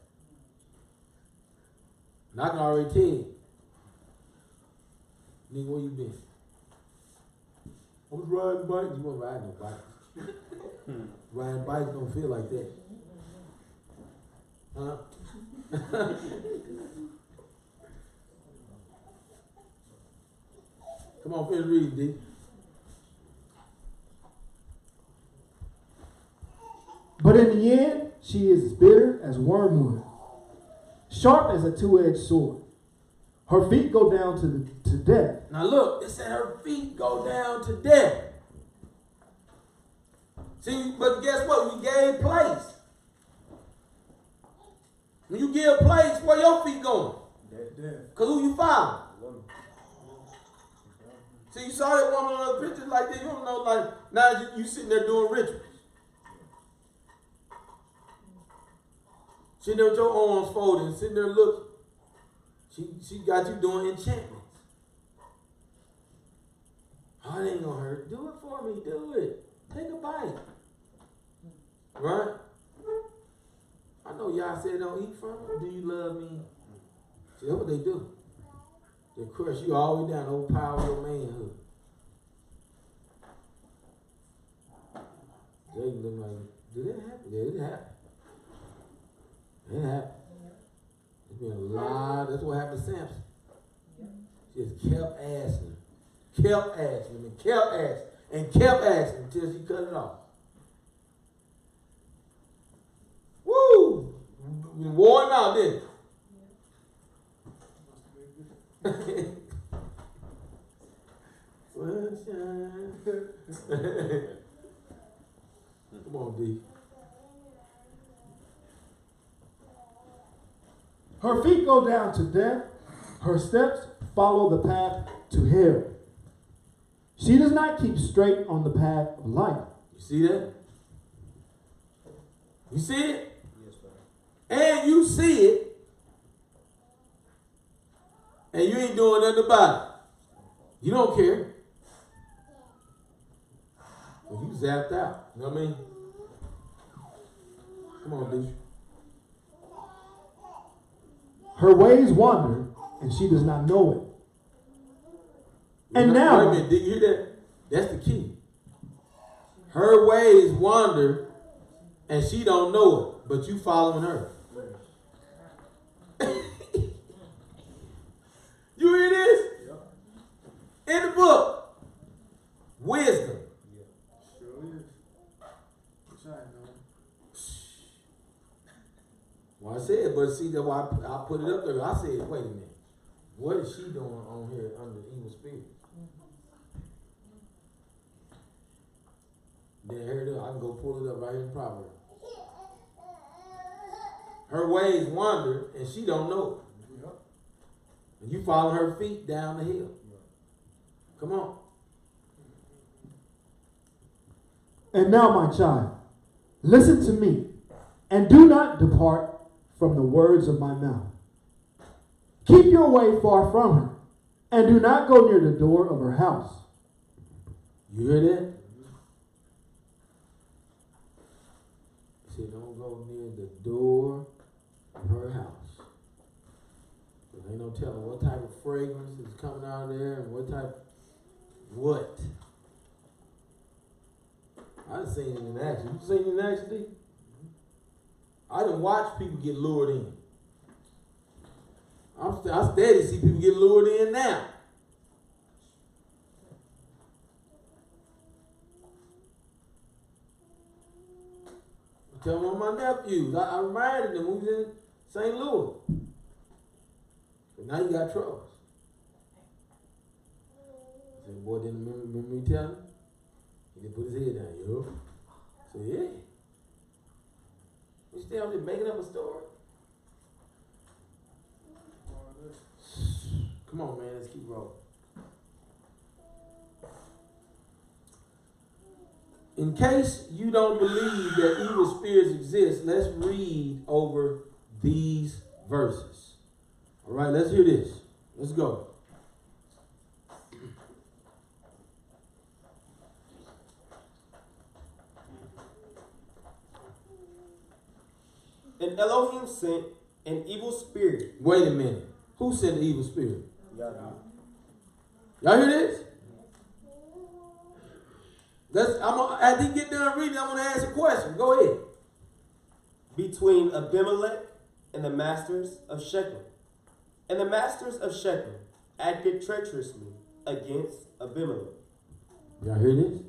And I can already tell you. Nigga, where you been? I was riding bikes. You weren't riding no bike. riding bikes don't feel like that. Huh? Come on, finish reading, D. But in the end, she is as bitter as wormwood, sharp as a two-edged sword. Her feet go down to the, to death. Now look, it said her feet go down to death. See, but guess what? We gave place. When you give a place, where your feet going? Because who you following? See, you saw that woman on the picture like that. You don't know, like, now you, you sitting there doing rituals. Sitting there with your arms folded, sitting there looking. She, she got you doing enchantments. Oh, it ain't gonna hurt. Do it for me. Do it. Take a bite. Right? I know y'all said don't eat from it. Do you love me? See, that's what they do. They crush you all the way down, overpower your manhood. They look like, did it happen? Yeah, it happened. It happened. It's been a lot. That's what happened to Samson. Just kept asking, kept asking, and kept asking, and kept asking until she cut it off. Woo! Wore him out, didn't? Sunshine. Come on, D. Her feet go down to death. Her steps follow the path to hell. She does not keep straight on the path of life. You see that? You see it? And you see it. And you ain't doing nothing about it. You don't care. Well, you zapped out. You know what I mean? Come on, bitch. Her ways wander, and she does not know it. And Wait now- a minute, did you hear that? That's the key. Her ways wander, and she don't know it, but you following her. You hear this? Yep. In the book, wisdom. Yeah. Sure is. Wish I know. Well, I said, but see, that's why I, I put it up there. I said, wait a minute, what is she doing on here under evil spirit? Then here it is. I can go pull it up right in Proverbs. Her ways wander, and she don't know it. And you follow her feet down the hill. Come on. And now, my child, listen to me, and do not depart from the words of my mouth. Keep your way far from her, and do not go near the door of her house. You hear that? He said, don't go near the door of her house. Ain't no telling what type of fragrance is coming out of there and what type, what. I done seen it in action. You seen it in action, D? I done watch people get lured in. I'm, st- I steady see people get lured in now. Tell one of my nephews. I, I reminded them we was in St. Louis. But now you got troubles. I said, boy, didn't remember, remember me telling him? He didn't put his head down, yo. I said, yeah. You still there making up a story? Come on, man, let's keep rolling. In case you don't believe that evil spirits exist, let's read over these verses. All right, let's hear this. Let's go. And Elohim sent an evil spirit. Wait a minute. Who sent the evil spirit? Y'all hear this? Let's, I'm gonna, as he get done reading, I'm gonna ask a question. Go ahead. between Abimelech and the masters of Shechem. And the masters of Shechem acted treacherously against Abimelech. Y'all hear this?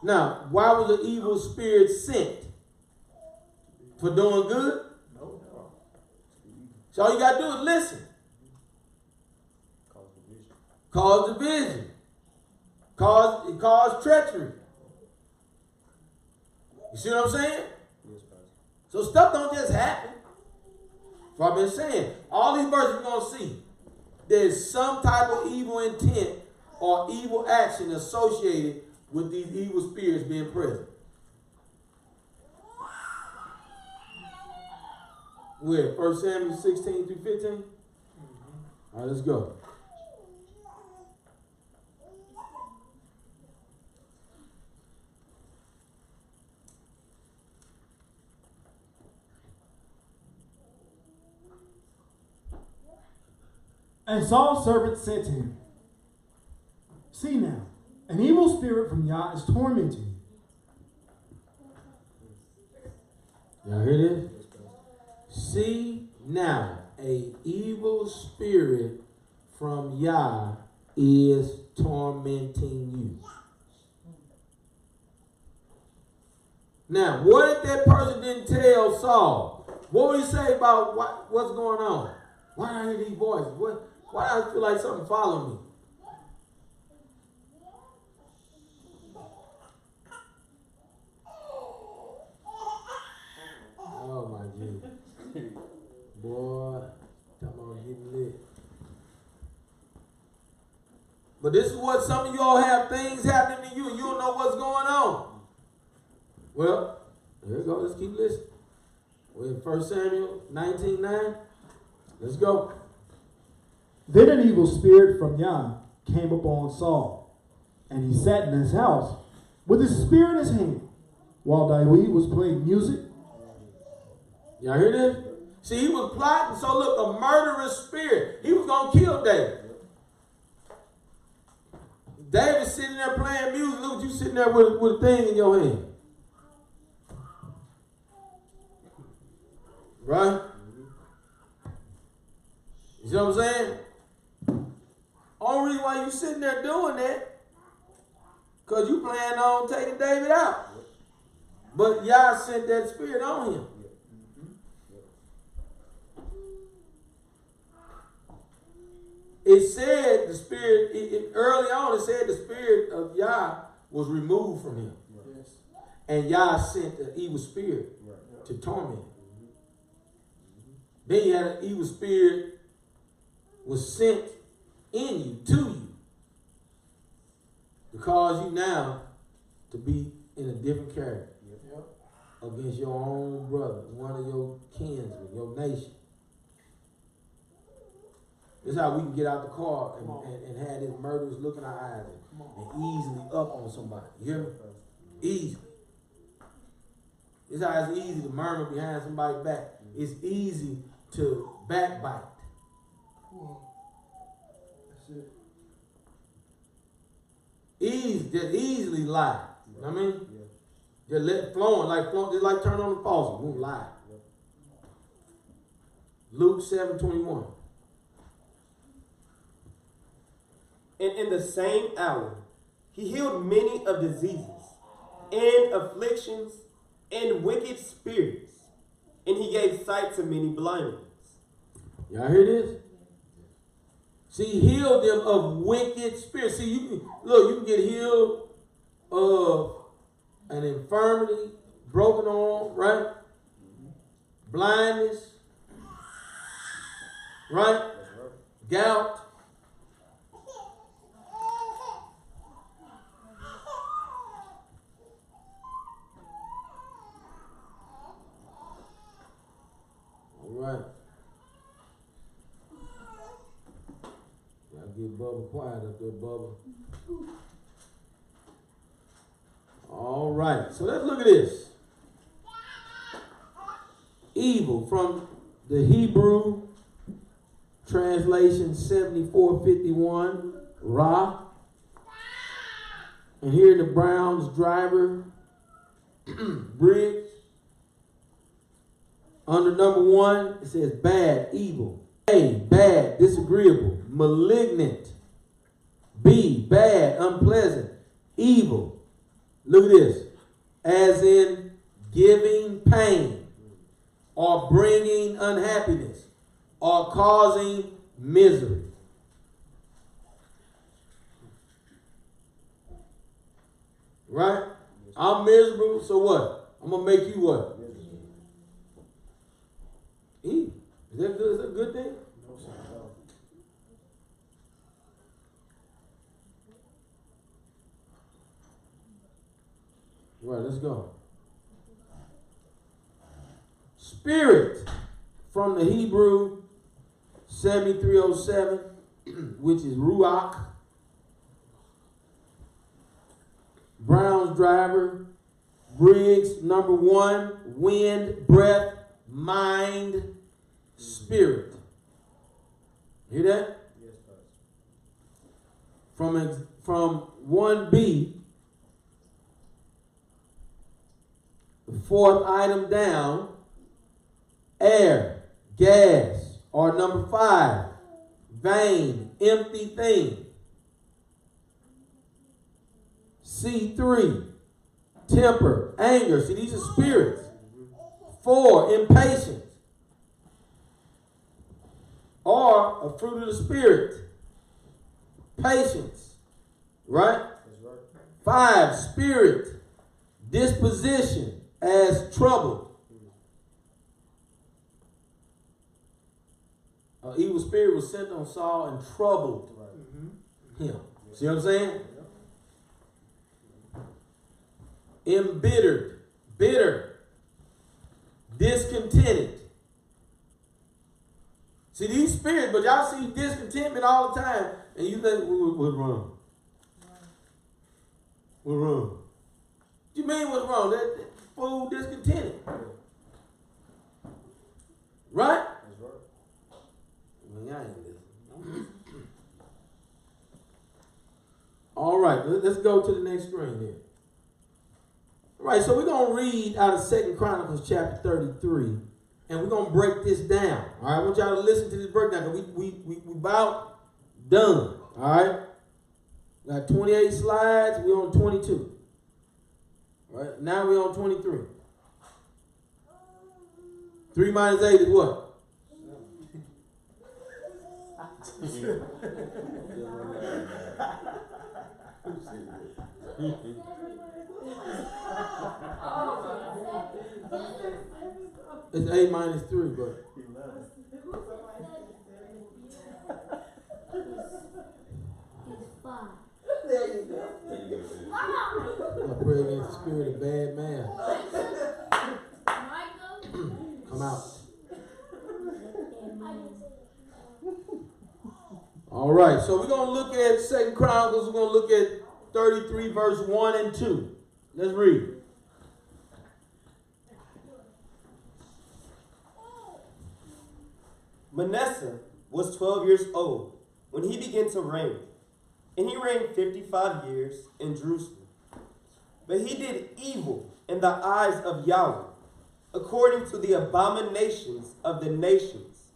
Now, why was the evil spirit sent? For doing good? No. No. So all you gotta do is listen. Cause division. Cause division. Cause it cause treachery. You see what I'm saying? Yes, Pastor. So stuff don't just happen. So I've been saying, all these verses we're gonna see, there's some type of evil intent or evil action associated with these evil spirits being present. Where? 1 Samuel 16 through 15? Mm-hmm. All right, let's go. And Saul's servant said to him, See now, an evil spirit from Yah is tormenting you. Y'all hear this? See now, a evil spirit from Yah is tormenting you. Now, what if that person didn't tell Saul? What would he say about what, what's going on? Why hear these voices? What, why I feel like something following me? Oh my Jesus. Boy, come on, getting lit. But this is what some of y'all have things happening to you you don't know what's going on. Well, here we go. Let's keep listening. We're in 1 Samuel 19 9. Let's go. Then an evil spirit from Yah came upon Saul, and he sat in his house with his spear in his hand, while David was playing music. Y'all hear this? See, he was plotting. So look, a murderous spirit. He was gonna kill David. David sitting there playing music. Look, you sitting there with, with a thing in your hand. Right? You see what I'm saying? Only reason why you sitting there doing that, because you plan on taking David out. But Yah sent that spirit on him. It said the spirit, it, it- early on, it said the spirit of Yah was removed from him. And Yah sent an evil spirit to torment him. Then you had an evil spirit was sent in you, to you, to cause you now to be in a different character against your own brother, one of your kinsmen, your nation. This is how we can get out the car and, and, and have this murderous look in our eyes and, and easily up on somebody. You hear me? Easily. This is how it's easy to murmur behind somebody's back. It's easy to backbite. Easy, just easily lie. You know what I mean? Just let flowing, like flow, just like turn on the faucet. Won't lie. Luke seven twenty one. And in the same hour, he healed many of diseases and afflictions and wicked spirits, and he gave sight to many blind ones. Y'all hear this? See, heal them of wicked spirits. See, you can look, you can get healed of an infirmity, broken arm, right? Blindness, right? Gout. All right. Y'all get Bubba quiet up there, Bubba. All right, so let's look at this. Evil from the Hebrew translation 7451, Ra. And here in the Brown's Driver, Briggs. Under number one, it says bad, evil. A, bad, disagreeable, malignant, B, bad, unpleasant, evil. Look at this. As in giving pain, or bringing unhappiness, or causing misery. Right? I'm miserable, so what? I'm gonna make you what? Eat. Is that good? Is that a good thing? Right, let's go. Spirit from the Hebrew 7307, which is Ruach. Brown's Driver, Briggs, number one, wind, breath, mind, spirit. Hear that? Yes, Pastor. From from 1B, the fourth item down, air, gas, or number five, vain, empty thing. C3, temper, anger. See, these are spirits. Four, impatience. Or a fruit of the spirit. Patience. Right? Right. Five, spirit. Disposition as trouble. An evil spirit was sent on Saul and troubled Right. him. See what I'm saying? Embittered, bitter, discontented. See these spirits, but y'all see discontentment all the time, and you think what's wrong? What's wrong? What you mean what's wrong? That, fool discontented, right? That's right. Well, y'all ain't listening. All right, let- let's go to the next screen here. All right, so we're gonna read out of Second Chronicles chapter 33, and we're gonna break this down. All right, I want y'all to listen to this breakdown because we we we we about done. All right, got 28 slides. We're on 22. All right, now we're on 23. Three minus eight is what? It's eight minus three, but I pray against the spirit of bad man. Come out. All right, so we're gonna look at Second Chronicles. We're gonna look at 33, verse 1 and 2. Let's read. Manasseh was 12 years old when he began to reign, and he reigned 55 years in Jerusalem. But he did evil in the eyes of Yahweh, according to the abominations of the nations,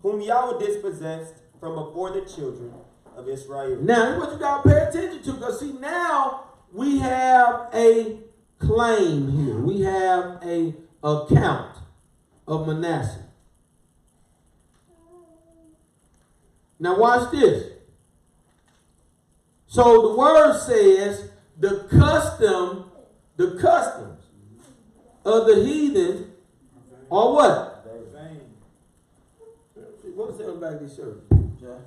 whom Yahweh dispossessed from before the children of Israel. Now, what you gotta pay attention to, because see, now we have a claim here. We have a account of Manasseh. Now, watch this. So the word says the custom, the customs of the heathen are what? What was that on the back of this shirt, John?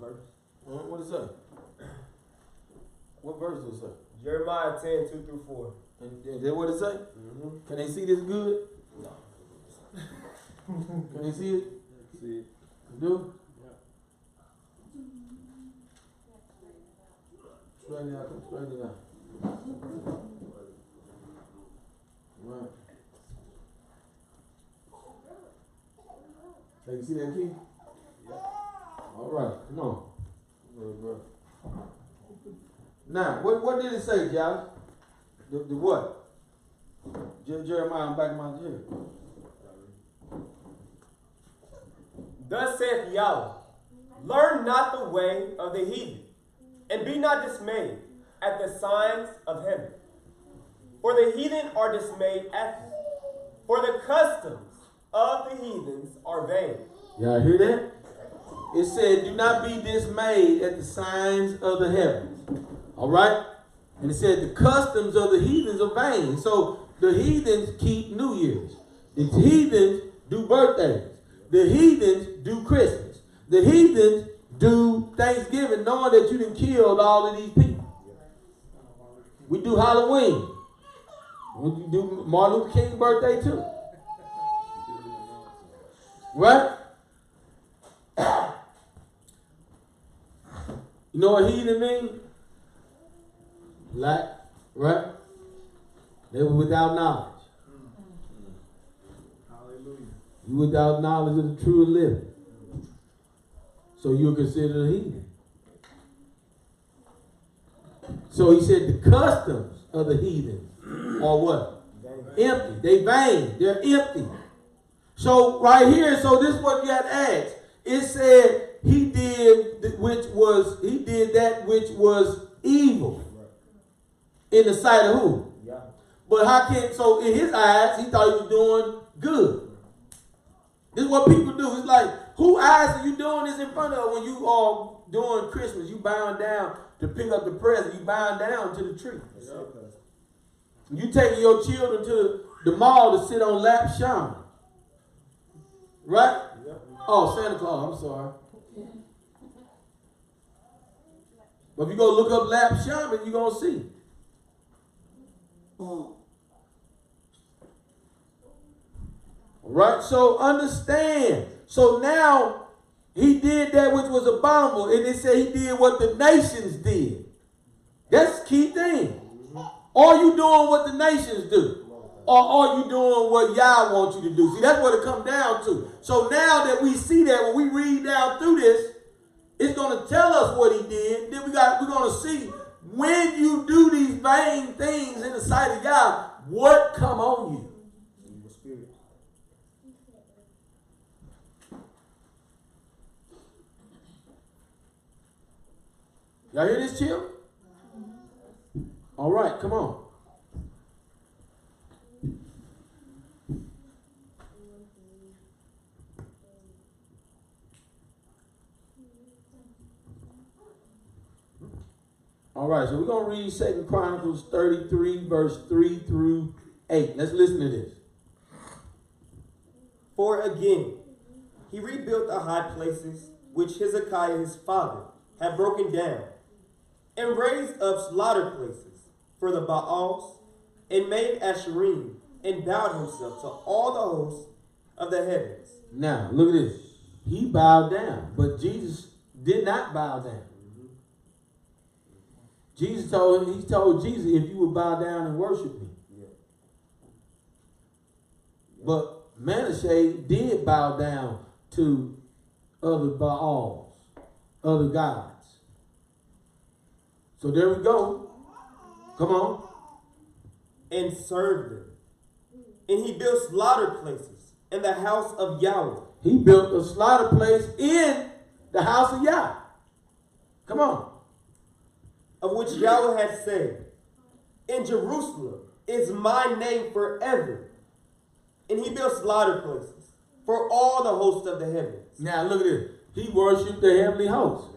Verse. What is that? What verse is that? Jeremiah 10, 2 through 4. And Is that what it say? Mm-hmm. Can they see this good? Can they see it? See it? Do? Straighten it out, come straighten it. Right. Can you see that key? All right, come on. Good. Now, what, what did it say, Josh? The, the what? Je- Jeremiah, I'm back in my chair. Thus saith Yahweh, Learn not the way of the heathen, and be not dismayed at the signs of heaven. For the heathen are dismayed at them. For the customs of the heathens are vain. Y'all hear that? It said, Do not be dismayed at the signs of the heavens. All right? And it said, The customs of the heathens are vain. So the heathens keep New Year's. The heathens do birthdays. The heathens do Christmas. The heathens do Thanksgiving, knowing that you didn't kill all of these people. We do Halloween. We do Martin Luther King's birthday too. Right? You know what heathen mean? Black, right? They were without knowledge. Hallelujah. You without knowledge of the true living. So you're considered a heathen. So he said the customs of the heathen are what? Empty. They vain. They're empty. So right here, so this is what you had to ask. It said he did which was he did that which was evil in the sight of who? Yeah. But how can so in his eyes he thought he was doing good. This is what people do. It's like who eyes are you doing this in front of when you are doing Christmas? You bowing down to pick up the present. You bowing down to the tree. You taking your children to the mall to sit on lap shaman. Right? Oh, Santa Claus, I'm sorry. But if you go look up lap shaman, you're gonna see. Hmm. Right? So understand. So now he did that which was abominable, and it said he did what the nations did. That's key thing. Are you doing what the nations do? Or are you doing what Yah wants you to do? See, that's what it comes down to. So now that we see that, when we read down through this, it's going to tell us what he did. Then we got we're going to see when you do these vain things in the sight of Yah, what come on you. Y'all hear this, chill? All right, come on. All right, so we're going to read Second Chronicles 33, verse 3 through 8. Let's listen to this. For again, he rebuilt the high places which Hezekiah his father had broken down, and raised up slaughter places for the Baals, and made Asherim, and bowed himself to all the hosts of the heavens. Now, look at this. He bowed down, but Jesus did not bow down. Jesus told him, he told Jesus, if you would bow down and worship me. But Manasseh did bow down to other Baals, other gods. So there we go. Come on. and served them. And he built slaughter places in the house of Yahweh, He built a slaughter place in the house of Yah. Come on. of which Yahweh had said, In Jerusalem is my name forever. And he built slaughter places for all the hosts of the heavens. Now look at this. He worshiped the heavenly host.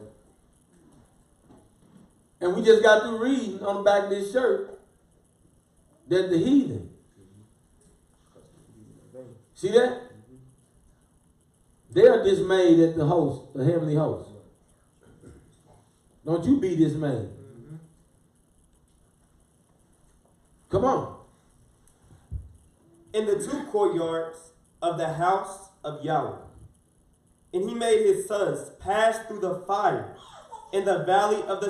And we just got through reading on the back of this shirt that the heathen. See that? They are dismayed at the host, the heavenly host. Don't you be dismayed. Come on. in the two courtyards of the house of Yahweh. And he made his sons pass through the fire in the valley of the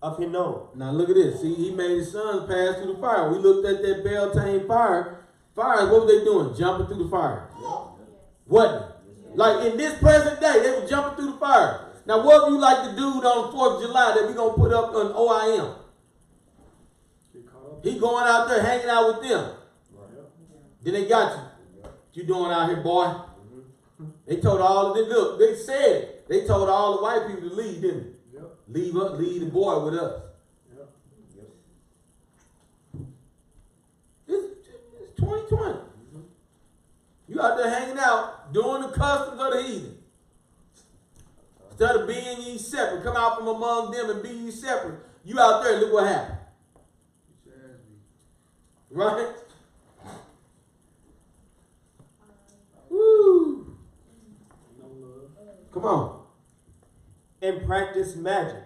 son of Hinnom. Now look at this. See, he made his sons pass through the fire. We looked at that Beltane fire. Fire, what were they doing? Jumping through the fire. Wasn't? Like in this present day, they were jumping through the fire. Now, what would you like the dude on the 4th of July that we going to put up on OIM? Up. He going out there hanging out with them. Then they got you. What You doing out here, boy? Mm-hmm. They told all of them, look, they said, They told all the white people to leave, didn't they? Leave up, leave the boy with us. Yep. It's, it's 2020. Mm-hmm. You out there hanging out, doing the customs of the heathen. Instead of being ye separate, come out from among them and be ye separate. You out there, look what happened. Get your ass beat. Right? Woo! Come on. And practice magic,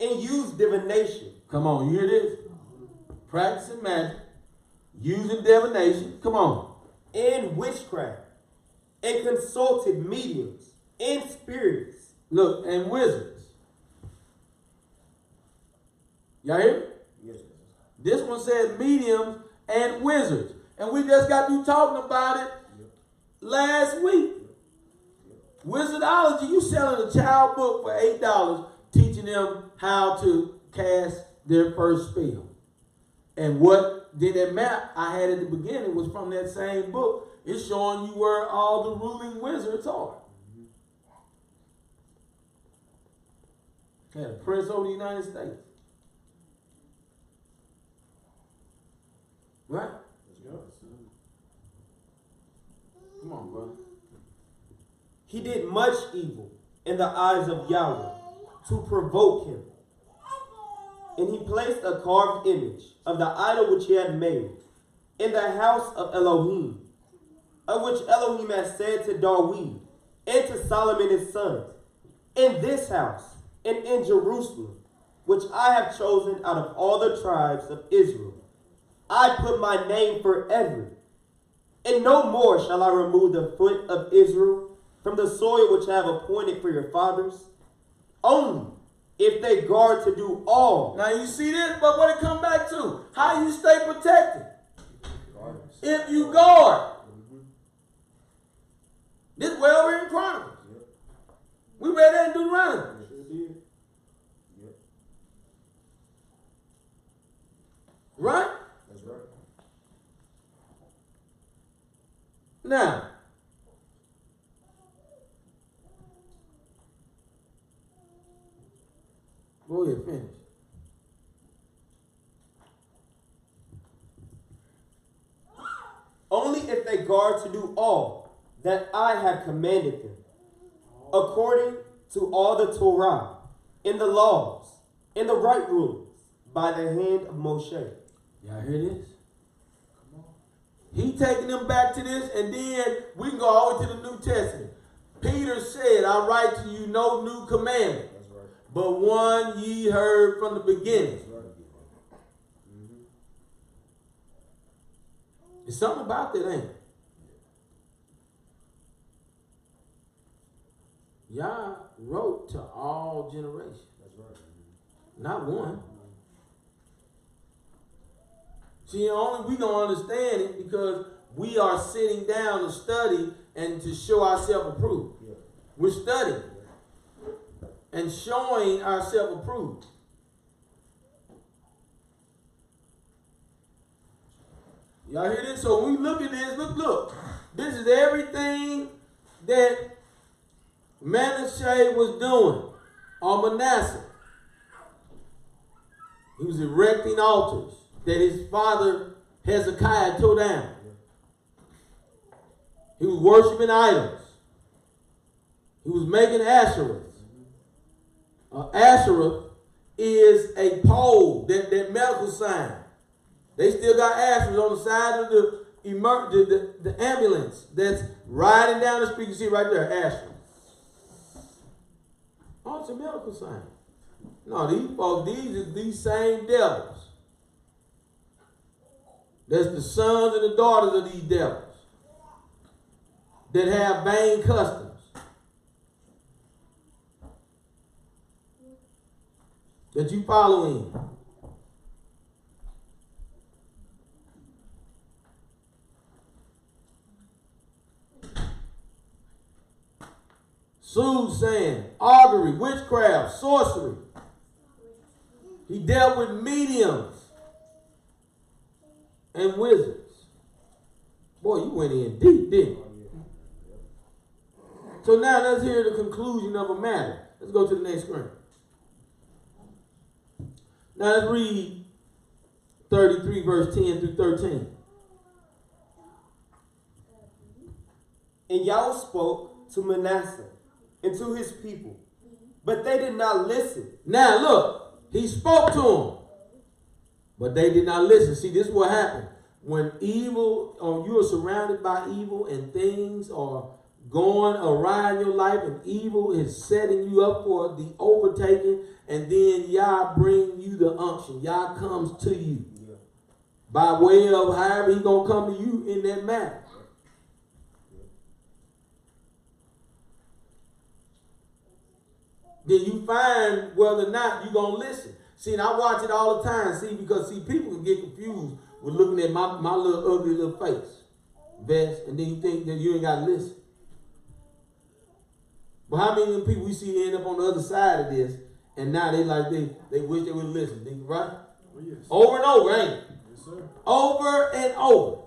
and use divination, Come on. You hear this? Practicing magic, using divination. Come on. and witchcraft, and consulted mediums, and spirits, Look, and wizards. Y'all hear? yes. This one said mediums and wizards. And we just got you talking about it last week. Wizardology, you selling a child book for eight dollars, teaching them how to cast their first spell. And what did that map I had at the beginning was from that same book. It's showing you where all the ruling wizards are. Had a prince over the United States. Right? Let's go. Come on, brother. He did much evil in the eyes of Yahweh to provoke him. And he placed a carved image of the idol which he had made in the house of Elohim, of which Elohim had said to David and to Solomon his son, In this house and in Jerusalem, which I have chosen out of all the tribes of Israel, I put my name forever. And no more shall I remove the foot of Israel from the soil which I have appointed for your fathers, only if they guard to do all. Now you see this, but what it come back to? How you stay protected? If you guard. This way over in Chronicles. We read that in Deuteronomy. Sure did. Right? That's right. Now, go ahead, finish. Only if they guard to do all that I have commanded them, according to all the Torah, in the laws, in the right rulings, by the hand of Moshe. Y'all hear this? He taking them back to this, and then we can go all the way to the New Testament. Peter said, I write to you no new commandment, That's right. But one ye heard from the beginning. There's something about that, ain't it? Yah wrote to all generations, That's right. not one. See, only we don't understand it because we are sitting down to study and to show ourselves approved. Yeah. We're studying and showing ourselves approved. Y'all hear this? So we look at this, look, look. This is everything that Manasseh was doing on Manasseh. He was erecting altars that his father Hezekiah tore down. He was worshiping idols. He was making Asherahs. Uh, Asherah is a pole, that, that medical sign. They still got Asherahs on the side of the, emer- the, the, the ambulance that's riding down the street. You see right there, Asherah. Oh, it's a medical sign. No, these folks, these are these same devils. That's the sons and the daughters of these devils that have vain customs. That you follow in. Soothsaying, augury, witchcraft, sorcery. He dealt with mediums and wizards. Boy, you went in deep, didn't you? So now let's hear the conclusion of a matter. Let's go to the next screen. Now let's read 33 verse 10 through 13. And Yahweh spoke to Manasseh and to his people, but they did not listen. Now look, he spoke to them, but they did not listen. See, this is what happened. When evil, or you are surrounded by evil and things are going awry in your life and evil is setting you up for the overtaking, and then Yah bring you the unction. Yah comes to you Yeah. by way of however he gonna come to you in that matter. Then you find whether or not you gonna listen. See, I watch it all the time. See, because see, people can get confused with looking at my, my little ugly little face, vest, and then you think that you ain't gotta listen. But how many people we see end up on the other side of this, and now they like they they wish they would listen, They- right? Oh, yes. Over and over, ain't it? Yes, sir. Over and over.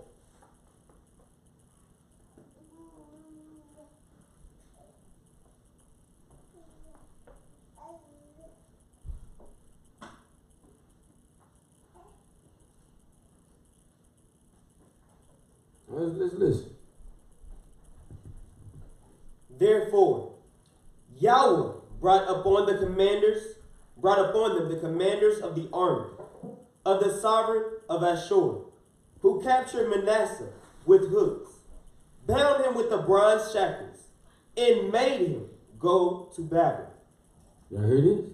Let's, let's listen. Therefore, Yahweh brought upon the commanders, brought upon them the commanders of the army of the sovereign of Ashur, who captured Manasseh with hooks, bound him with the bronze shackles, and made him go to battle. Y'all hear this?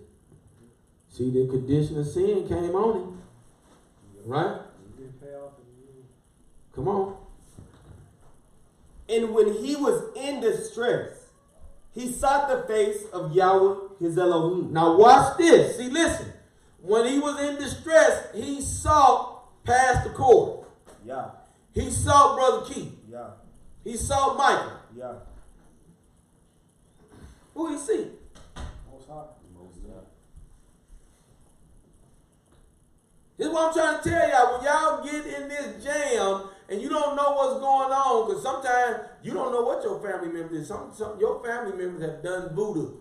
See, the condition of sin came on him. Right? Come on. And when he was in distress, he sought the face of Yahweh his Elohim. Now watch this. See, listen. When he was in distress, he saw Pastor Corey. Yeah, He sought Brother Keith. yeah, He sought Michael. yeah. Who did he see? Most High. This is what I'm trying to tell y'all. When y'all get in this jam and you don't know what's going on, because sometimes you don't know what your family members. Some, your family members have done Buddha.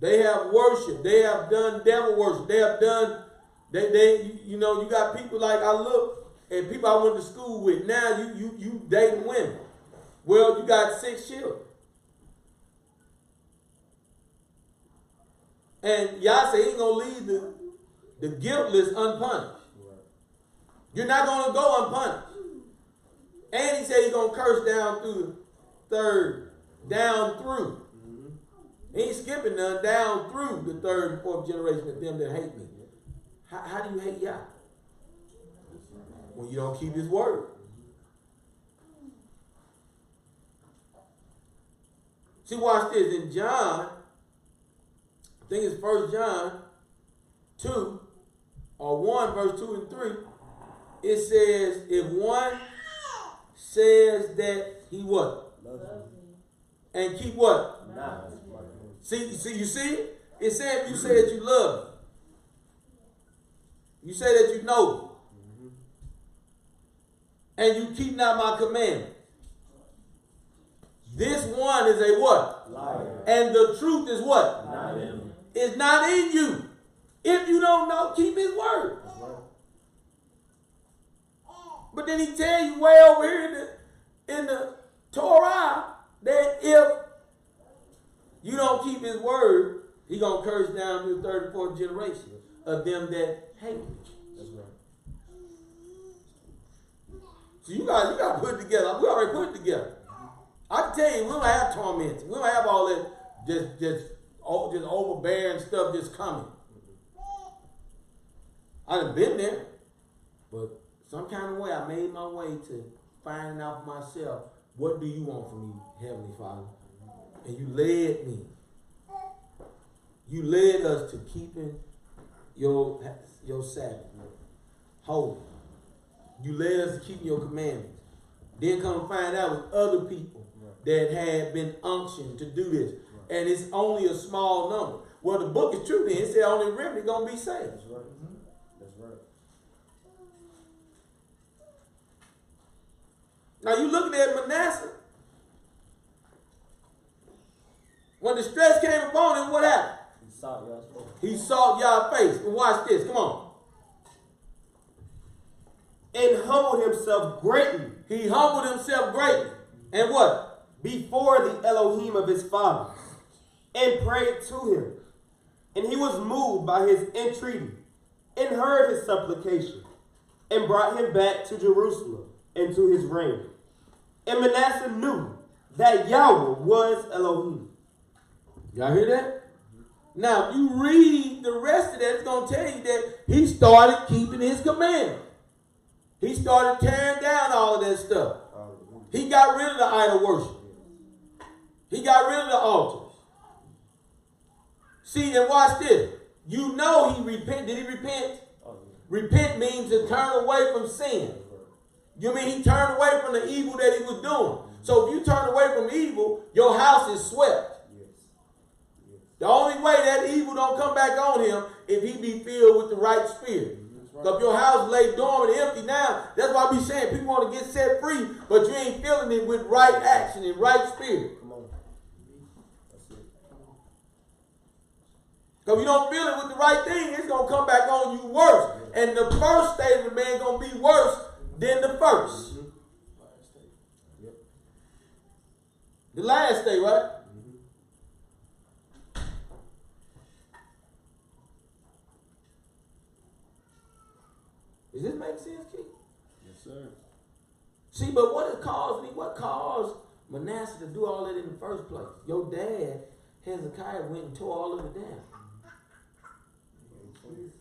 They have worship. They have done devil worship. They have done. They they you, you know you got people like I look and people I went to school with. Now you you you dating women. Well, you got six children. And Yah say he ain't gonna leave the, the guiltless unpunished. You're not gonna go unpunished. And he said he's gonna curse down through the third, down through. He ain't skipping none, down through the third and fourth generation of them that hate me. How, how do you hate Yah? When you don't keep his word. See, watch this. In John, I think it's First John 2 or 1, verse 2 and 3. It says, if one says that he what? Loves. And keep what? See, see, you see it? Said if you say that you love me. You say that you know me. And you keep not my commandments. This one is a what? Liar. And the truth is what? Is not in you. If you don't know, keep his word. But then he tell you way over here in the in the Torah that if you don't keep his word, he gonna curse down to the third and fourth generation of them that hate me. Right. So you got you got to put it together. We already put it together. I can tell you, we don't have torment. We don't have all that just just oh, just overbearing stuff just coming. I done been there, but some kind of way I made my way to finding out for myself what do you want from me, Heavenly Father, and you led me. You led us to keeping your your Sabbath holy. You led us to keep your commandments. Then come find out with other people that had been unctioned to do this. And it's only a small number. Well, the book is true then. It said only a remnant gonna be saved. That's right. Mm-hmm. That's right. Now you looking at Manasseh. When the stress came upon him, what happened? He saw y'all's face. He saw y'all face. And watch this. Come on. And humbled himself greatly He humbled himself greatly. And what? before the Elohim of his fathers, and prayed to him. And he was moved by his entreaty, and heard his supplication, and brought him back to Jerusalem and to his reign. And Manasseh knew that Yahweh was Elohim. Y'all hear that? Now, if you read the rest of that, it's going to tell you that he started keeping his commandments. He started tearing down all of that stuff. He got rid of the idol worship. He got rid of the altars. See, and watch this. You know he repent. Did he repent? Repent means to turn away from sin. You mean he turned away from the evil that he was doing. So if you turn away from evil, your house is swept. The only way that evil don't come back on him if he be filled with the right spirit. Because if your house lay dormant and empty now, that's why we saying people want to get set free, but you ain't filling it with right action and right spirit. Come on. That's it. Because you don't feel it with the right thing, it's gonna come back on you worse. And the first state of the man gonna be worse than the first. Mm-hmm. The last day, right? Mm-hmm. Does this make sense, Keith? Yes, sir. See, but what caused me, what caused Manasseh to do all that in the first place? Your dad, Hezekiah, went and tore all of it down.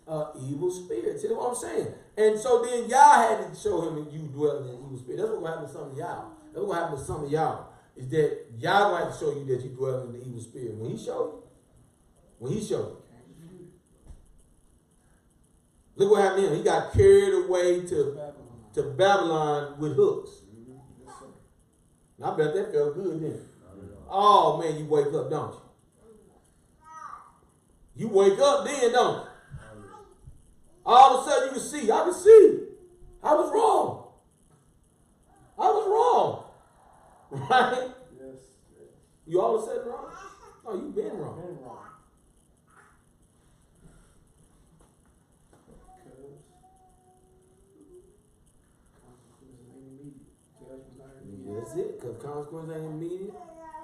Uh, evil spirit. See what I'm saying? And so then y'all had to show him that you dwell in evil spirit. That's what will happen to some of y'all. That's what happened to some of y'all. Is that y'all to have to show you that you dwell in the evil spirit. When he showed you, when he showed you. Look what happened to him. He got carried away to, to Babylon with hooks. And I bet that felt good then. Oh man, you wake up, don't you? You wake up then, don't you? All of a sudden you can see. I can see. I was wrong. I was wrong. Right? Yes. You all of a sudden wrong? No, you've been wrong. Been wrong. That's it, because consequence ain't immediate.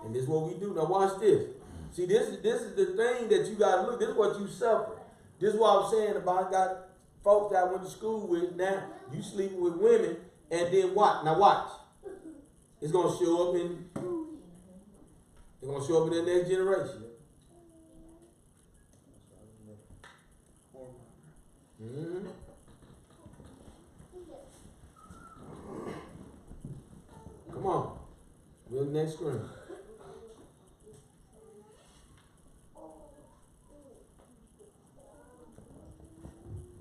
And this is what we do. Now watch this. See, this is this is the thing that you gotta look. This is what you suffer. This is what I'm saying about I got folks that I went to school with now. You sleeping with women and then what? Now watch. It's gonna show up in it's gonna show up in the next generation. Mhm. Come on. The next screen.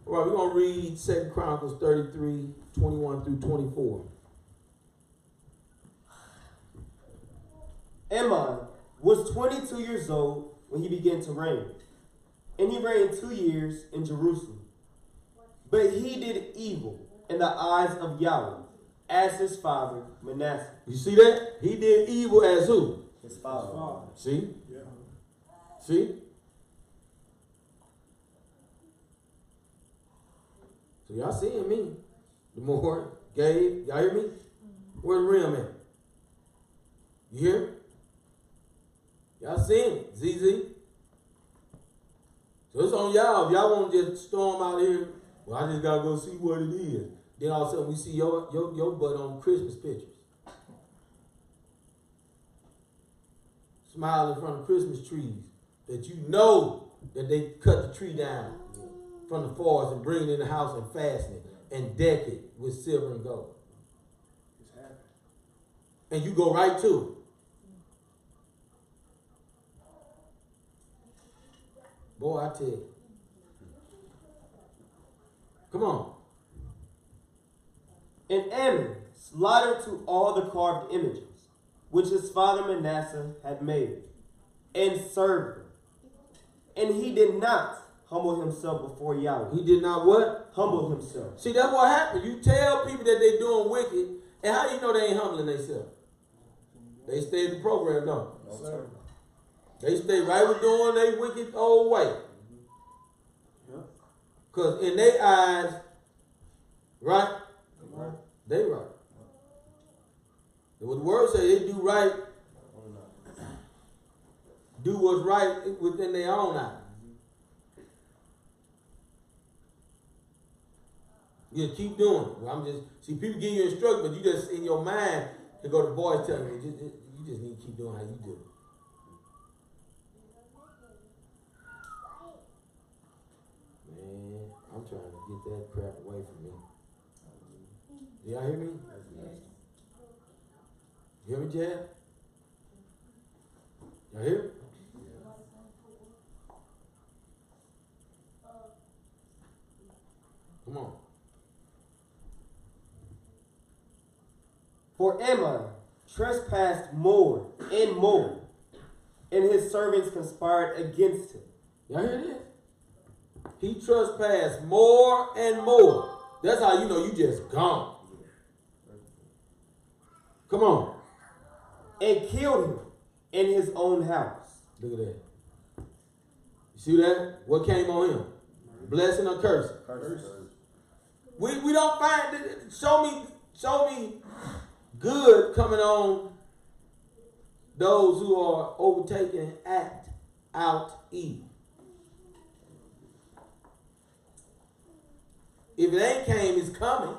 All right, we're going to read Second Chronicles 33, 21 through 24. Amon was 22 years old when he began to reign, and he reigned two years in Jerusalem. But he did evil in the eyes of Yahweh, as his father Manasseh. You see that? He did evil as who? His father. See? Yeah. See? So y'all seeing me. The more Gabe, y'all hear me? Where the rim at? You hear? Y'all seeing. ZZ. So it's on y'all. If y'all want to just storm out here, well, I just gotta go see what it is. Then all of a sudden we see your your, your butt on Christmas pictures. Smile in front of Christmas trees that you know that they cut the tree down from the forest and bring it in the house and fasten it and deck it with silver and gold. And you go right to it. Boy, I tell you. Come on. And Amon slaughtered to all the carved images which his father Manasseh had made, and served them. And he did not humble himself before Yahweh. He did not what? Humble himself. See, that's what happened. You tell people that they're doing wicked, And how do you know they ain't humbling themselves? They stay in the program, don't they? They stay right with doing their wicked old way. Because in their eyes, right? They right. And What the word say, they do right, do what's right within their own eyes. You keep doing it. I'm just see people give you instruction, but you just in your mind to go to boys telling you, just, just, you just need to keep doing how you do it. Man, I'm trying to get that crap away from me. Do y'all hear me? You hear me, Jad? Y'all hear? Come on. For Amon trespassed more and more, and his servants conspired against him. Y'all hear this? He trespassed more and more. That's how you know you just gone. Come on. and killed him in his own house. Look at that. You see that? What came on him? Blessing or cursing? We, we don't find show me show me good coming on those who are overtaken act out evil. If it ain't came, it's coming.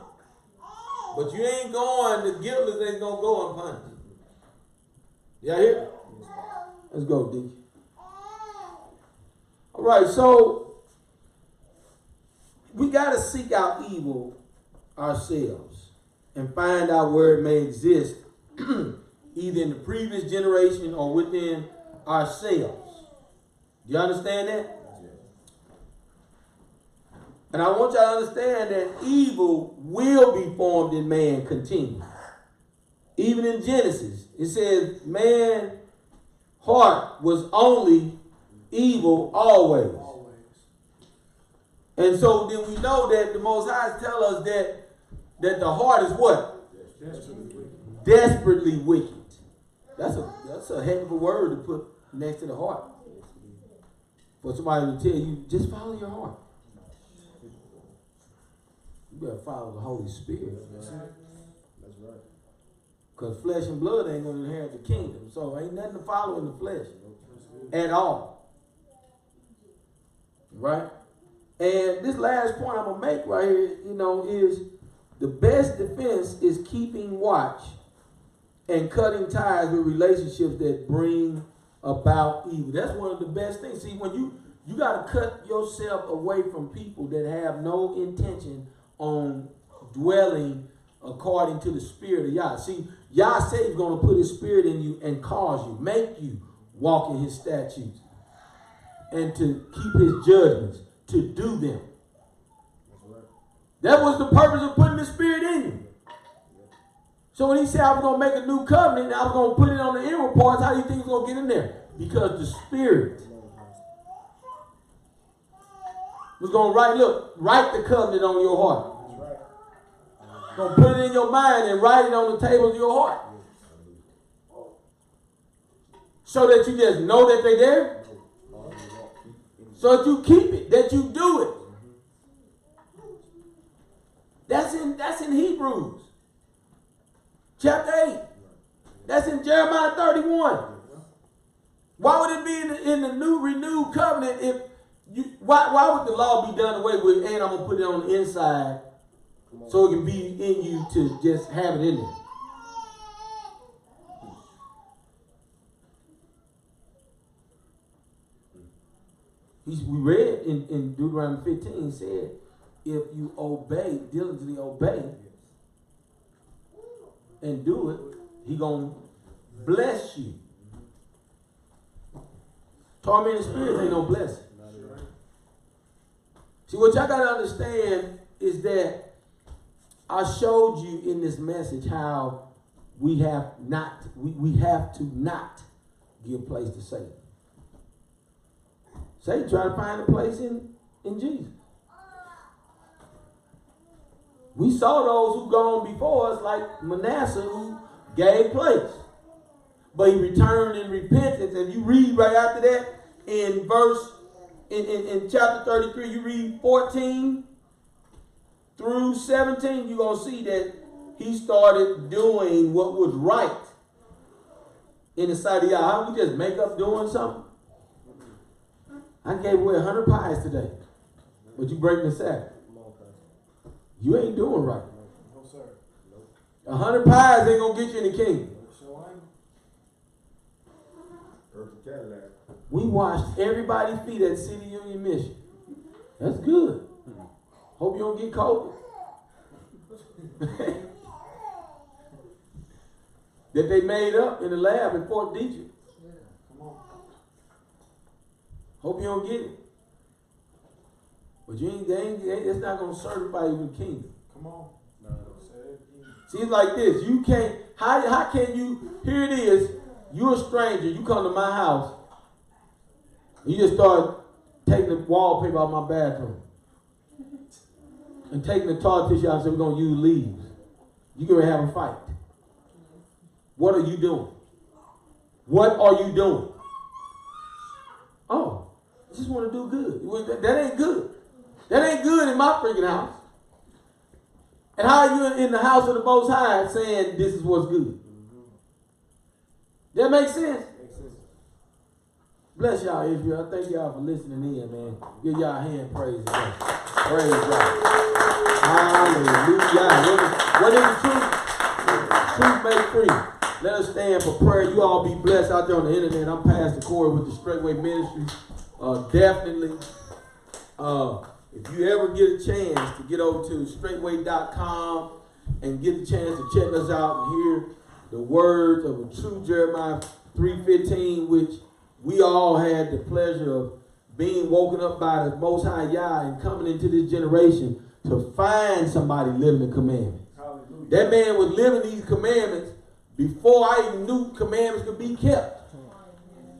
But you ain't going, the guiltless ain't gonna go unpunished. Y'all hear? Let's go, D. All right, so we got to seek out evil ourselves and find out where it may exist, either in the previous generation or within ourselves. Do you understand that? And I want y'all to understand that evil will be formed in man continually. Even in Genesis, it says man heart was only evil always. And so then we know that the Most High tell us that that the heart is what? Desperately wicked. That's a that's a heck of a word to put next to the heart. For somebody to tell you, just follow your heart. You better follow the Holy Spirit. That's right. Because flesh and blood ain't to inherit the kingdom. So ain't nothing to follow in the flesh at all. Right? And this last point I'm to make right here, you know, is the best defense is keeping watch and cutting ties with relationships that bring about evil. That's one of the best things. See, when you you got to cut yourself away from people that have no intention on dwelling according to the spirit of Yah. See, Yah said he's going to put his spirit in you and cause you, make you walk in his statutes and to keep his judgments, to do them. That was the purpose of putting the spirit in you. So when he said I was going to make a new covenant I was going to put it on the inward parts, how do you think it's going to get in there? Because the spirit was going to write, look, write the covenant on your heart. Gonna put it in your mind and write it on the table of your heart. So that you just know that they're there. So that you keep it, that you do it. That's in that's in Hebrews. Chapter 8. That's in Jeremiah 31. Why would it be in the, in the new renewed covenant if you why why would the law be done away with and I'm gonna put it on the inside so it can be in you to just have it in there. We read in, in Deuteronomy 15 said, if you obey, diligently obey, and do it, he gonna bless you. Tormented spirits ain't no blessing. See, what y'all gotta understand is that I showed you in this message how we have not, we, we have to not give place to Satan. Satan trying to find a place in, in Jesus. We saw those who gone before us, like Manasseh, who gave place. But he returned in repentance. And you read right after that in verse, in, in, in chapter 33, you read 14 through 17, you're going to see that he started doing what was right in the sight of Yah. We just make up doing something? I gave away 100 pies today. But you break the Sabbath. You ain't doing right. No, sir. A hundred pies ain't gonna get you in the kingdom. We washed everybody's feet at City Union Mission. That's good. Hope you don't get COVID. that they made up in the lab in Fort Detrick. Come on. Hope you don't get it. But you ain't, they ain't, they, it's not gonna certify you in the kingdom. Come on. No, no. Say. See, it's like this. You can't. How how can you? Here it is. You're a stranger. You come to my house. You just start taking the wallpaper out of my bathroom and taking the toilet tissue out and say we're gonna use leaves. You're gonna have a fight. What are you doing? What are you doing? Oh, I just want to do good. That, that ain't good. That ain't good in my freaking house. And how are you in the house of the Most High saying this is what's good? That makes sense? Makes sense. Bless y'all, Israel. Thank y'all for listening in, man. Give y'all a hand praise today. Praise God. Hallelujah. What is, the truth? Truth make free. Let us stand for prayer. You all be blessed out there on the internet. I'm Pastor Corey with the Straightway Ministry. Uh, definitely. Uh, if you ever get a chance to get over to straightway.com and get a chance to check us out and hear the words of a true Jeremiah 3.15, which we all had the pleasure of being woken up by the Most High Yah and coming into this generation to find somebody living the commandments. Hallelujah. That man was living these commandments before I even knew commandments could be kept.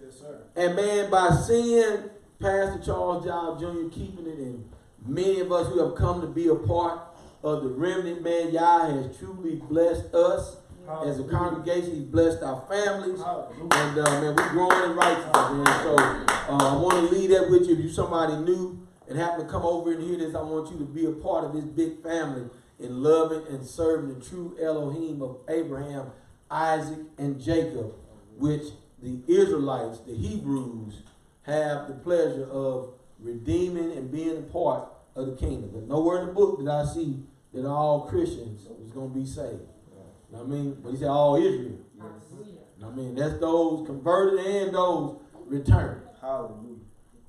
Yes, sir. And man, by seeing Pastor Charles Giles Jr. keeping it, and many of us who have come to be a part of the remnant, man, Yah has truly blessed us as a congregation. He's blessed our families. Hallelujah. And uh, man, we're growing in righteousness, man. So uh, I want to leave that with you. If you're somebody new and happen to come over and hear this, I want you to be a part of this big family in loving and serving the true Elohim of Abraham, Isaac, and Jacob, which the Israelites, the Hebrews, have the pleasure of redeeming and being a part of the kingdom. There's nowhere in the book that I see that all Christians is going to be saved. You know what I mean? But he said all Israel. Hallelujah. I mean, that's those converted and those returned. Hallelujah.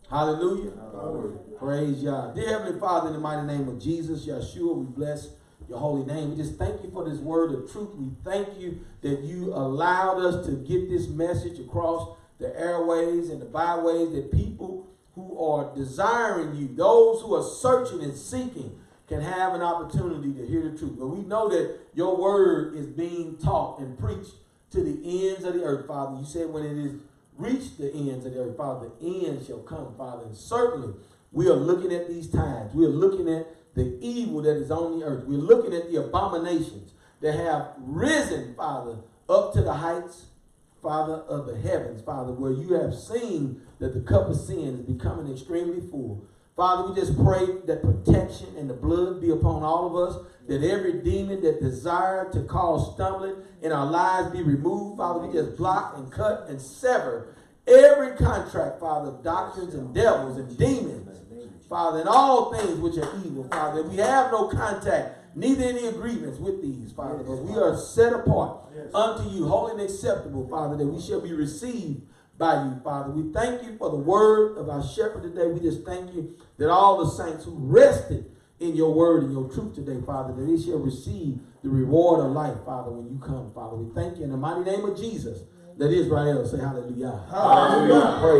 Hallelujah. Hallelujah. Praise Yah. Dear Heavenly Father, in the mighty name of Jesus, Yeshua, we bless your holy name. We just thank you for this word of truth. We thank you that you allowed us to get this message across the airways and the byways that people who are desiring you, those who are searching and seeking, can have an opportunity to hear the truth. But we know that your word is being taught and preached to the ends of the earth, Father. You said when it is reached the ends of the earth, Father, the end shall come, Father. And certainly we are looking at these times. We are looking at the evil that is on the earth. We're looking at the abominations that have risen, Father, up to the heights, Father, of the heavens, Father, where you have seen that the cup of sin is becoming extremely full. Father, we just pray that protection and the blood be upon all of us, that every demon that desire to cause stumbling in our lives be removed. Father, we just block and cut and sever every contract, Father, of doctrines and devils and demons. Father, and all things which are evil, Father. We have no contact, neither any agreements with these, Father, but we are set apart unto you, holy and acceptable, Father, that we shall be received by you, Father. We thank you for the word of our shepherd today. We just thank you that all the saints who rested in your word and your truth today, Father, that they shall receive the reward of life, Father, when you come, Father. We thank you in the mighty name of Jesus. Let Israel say hallelujah. Hallelujah. Praise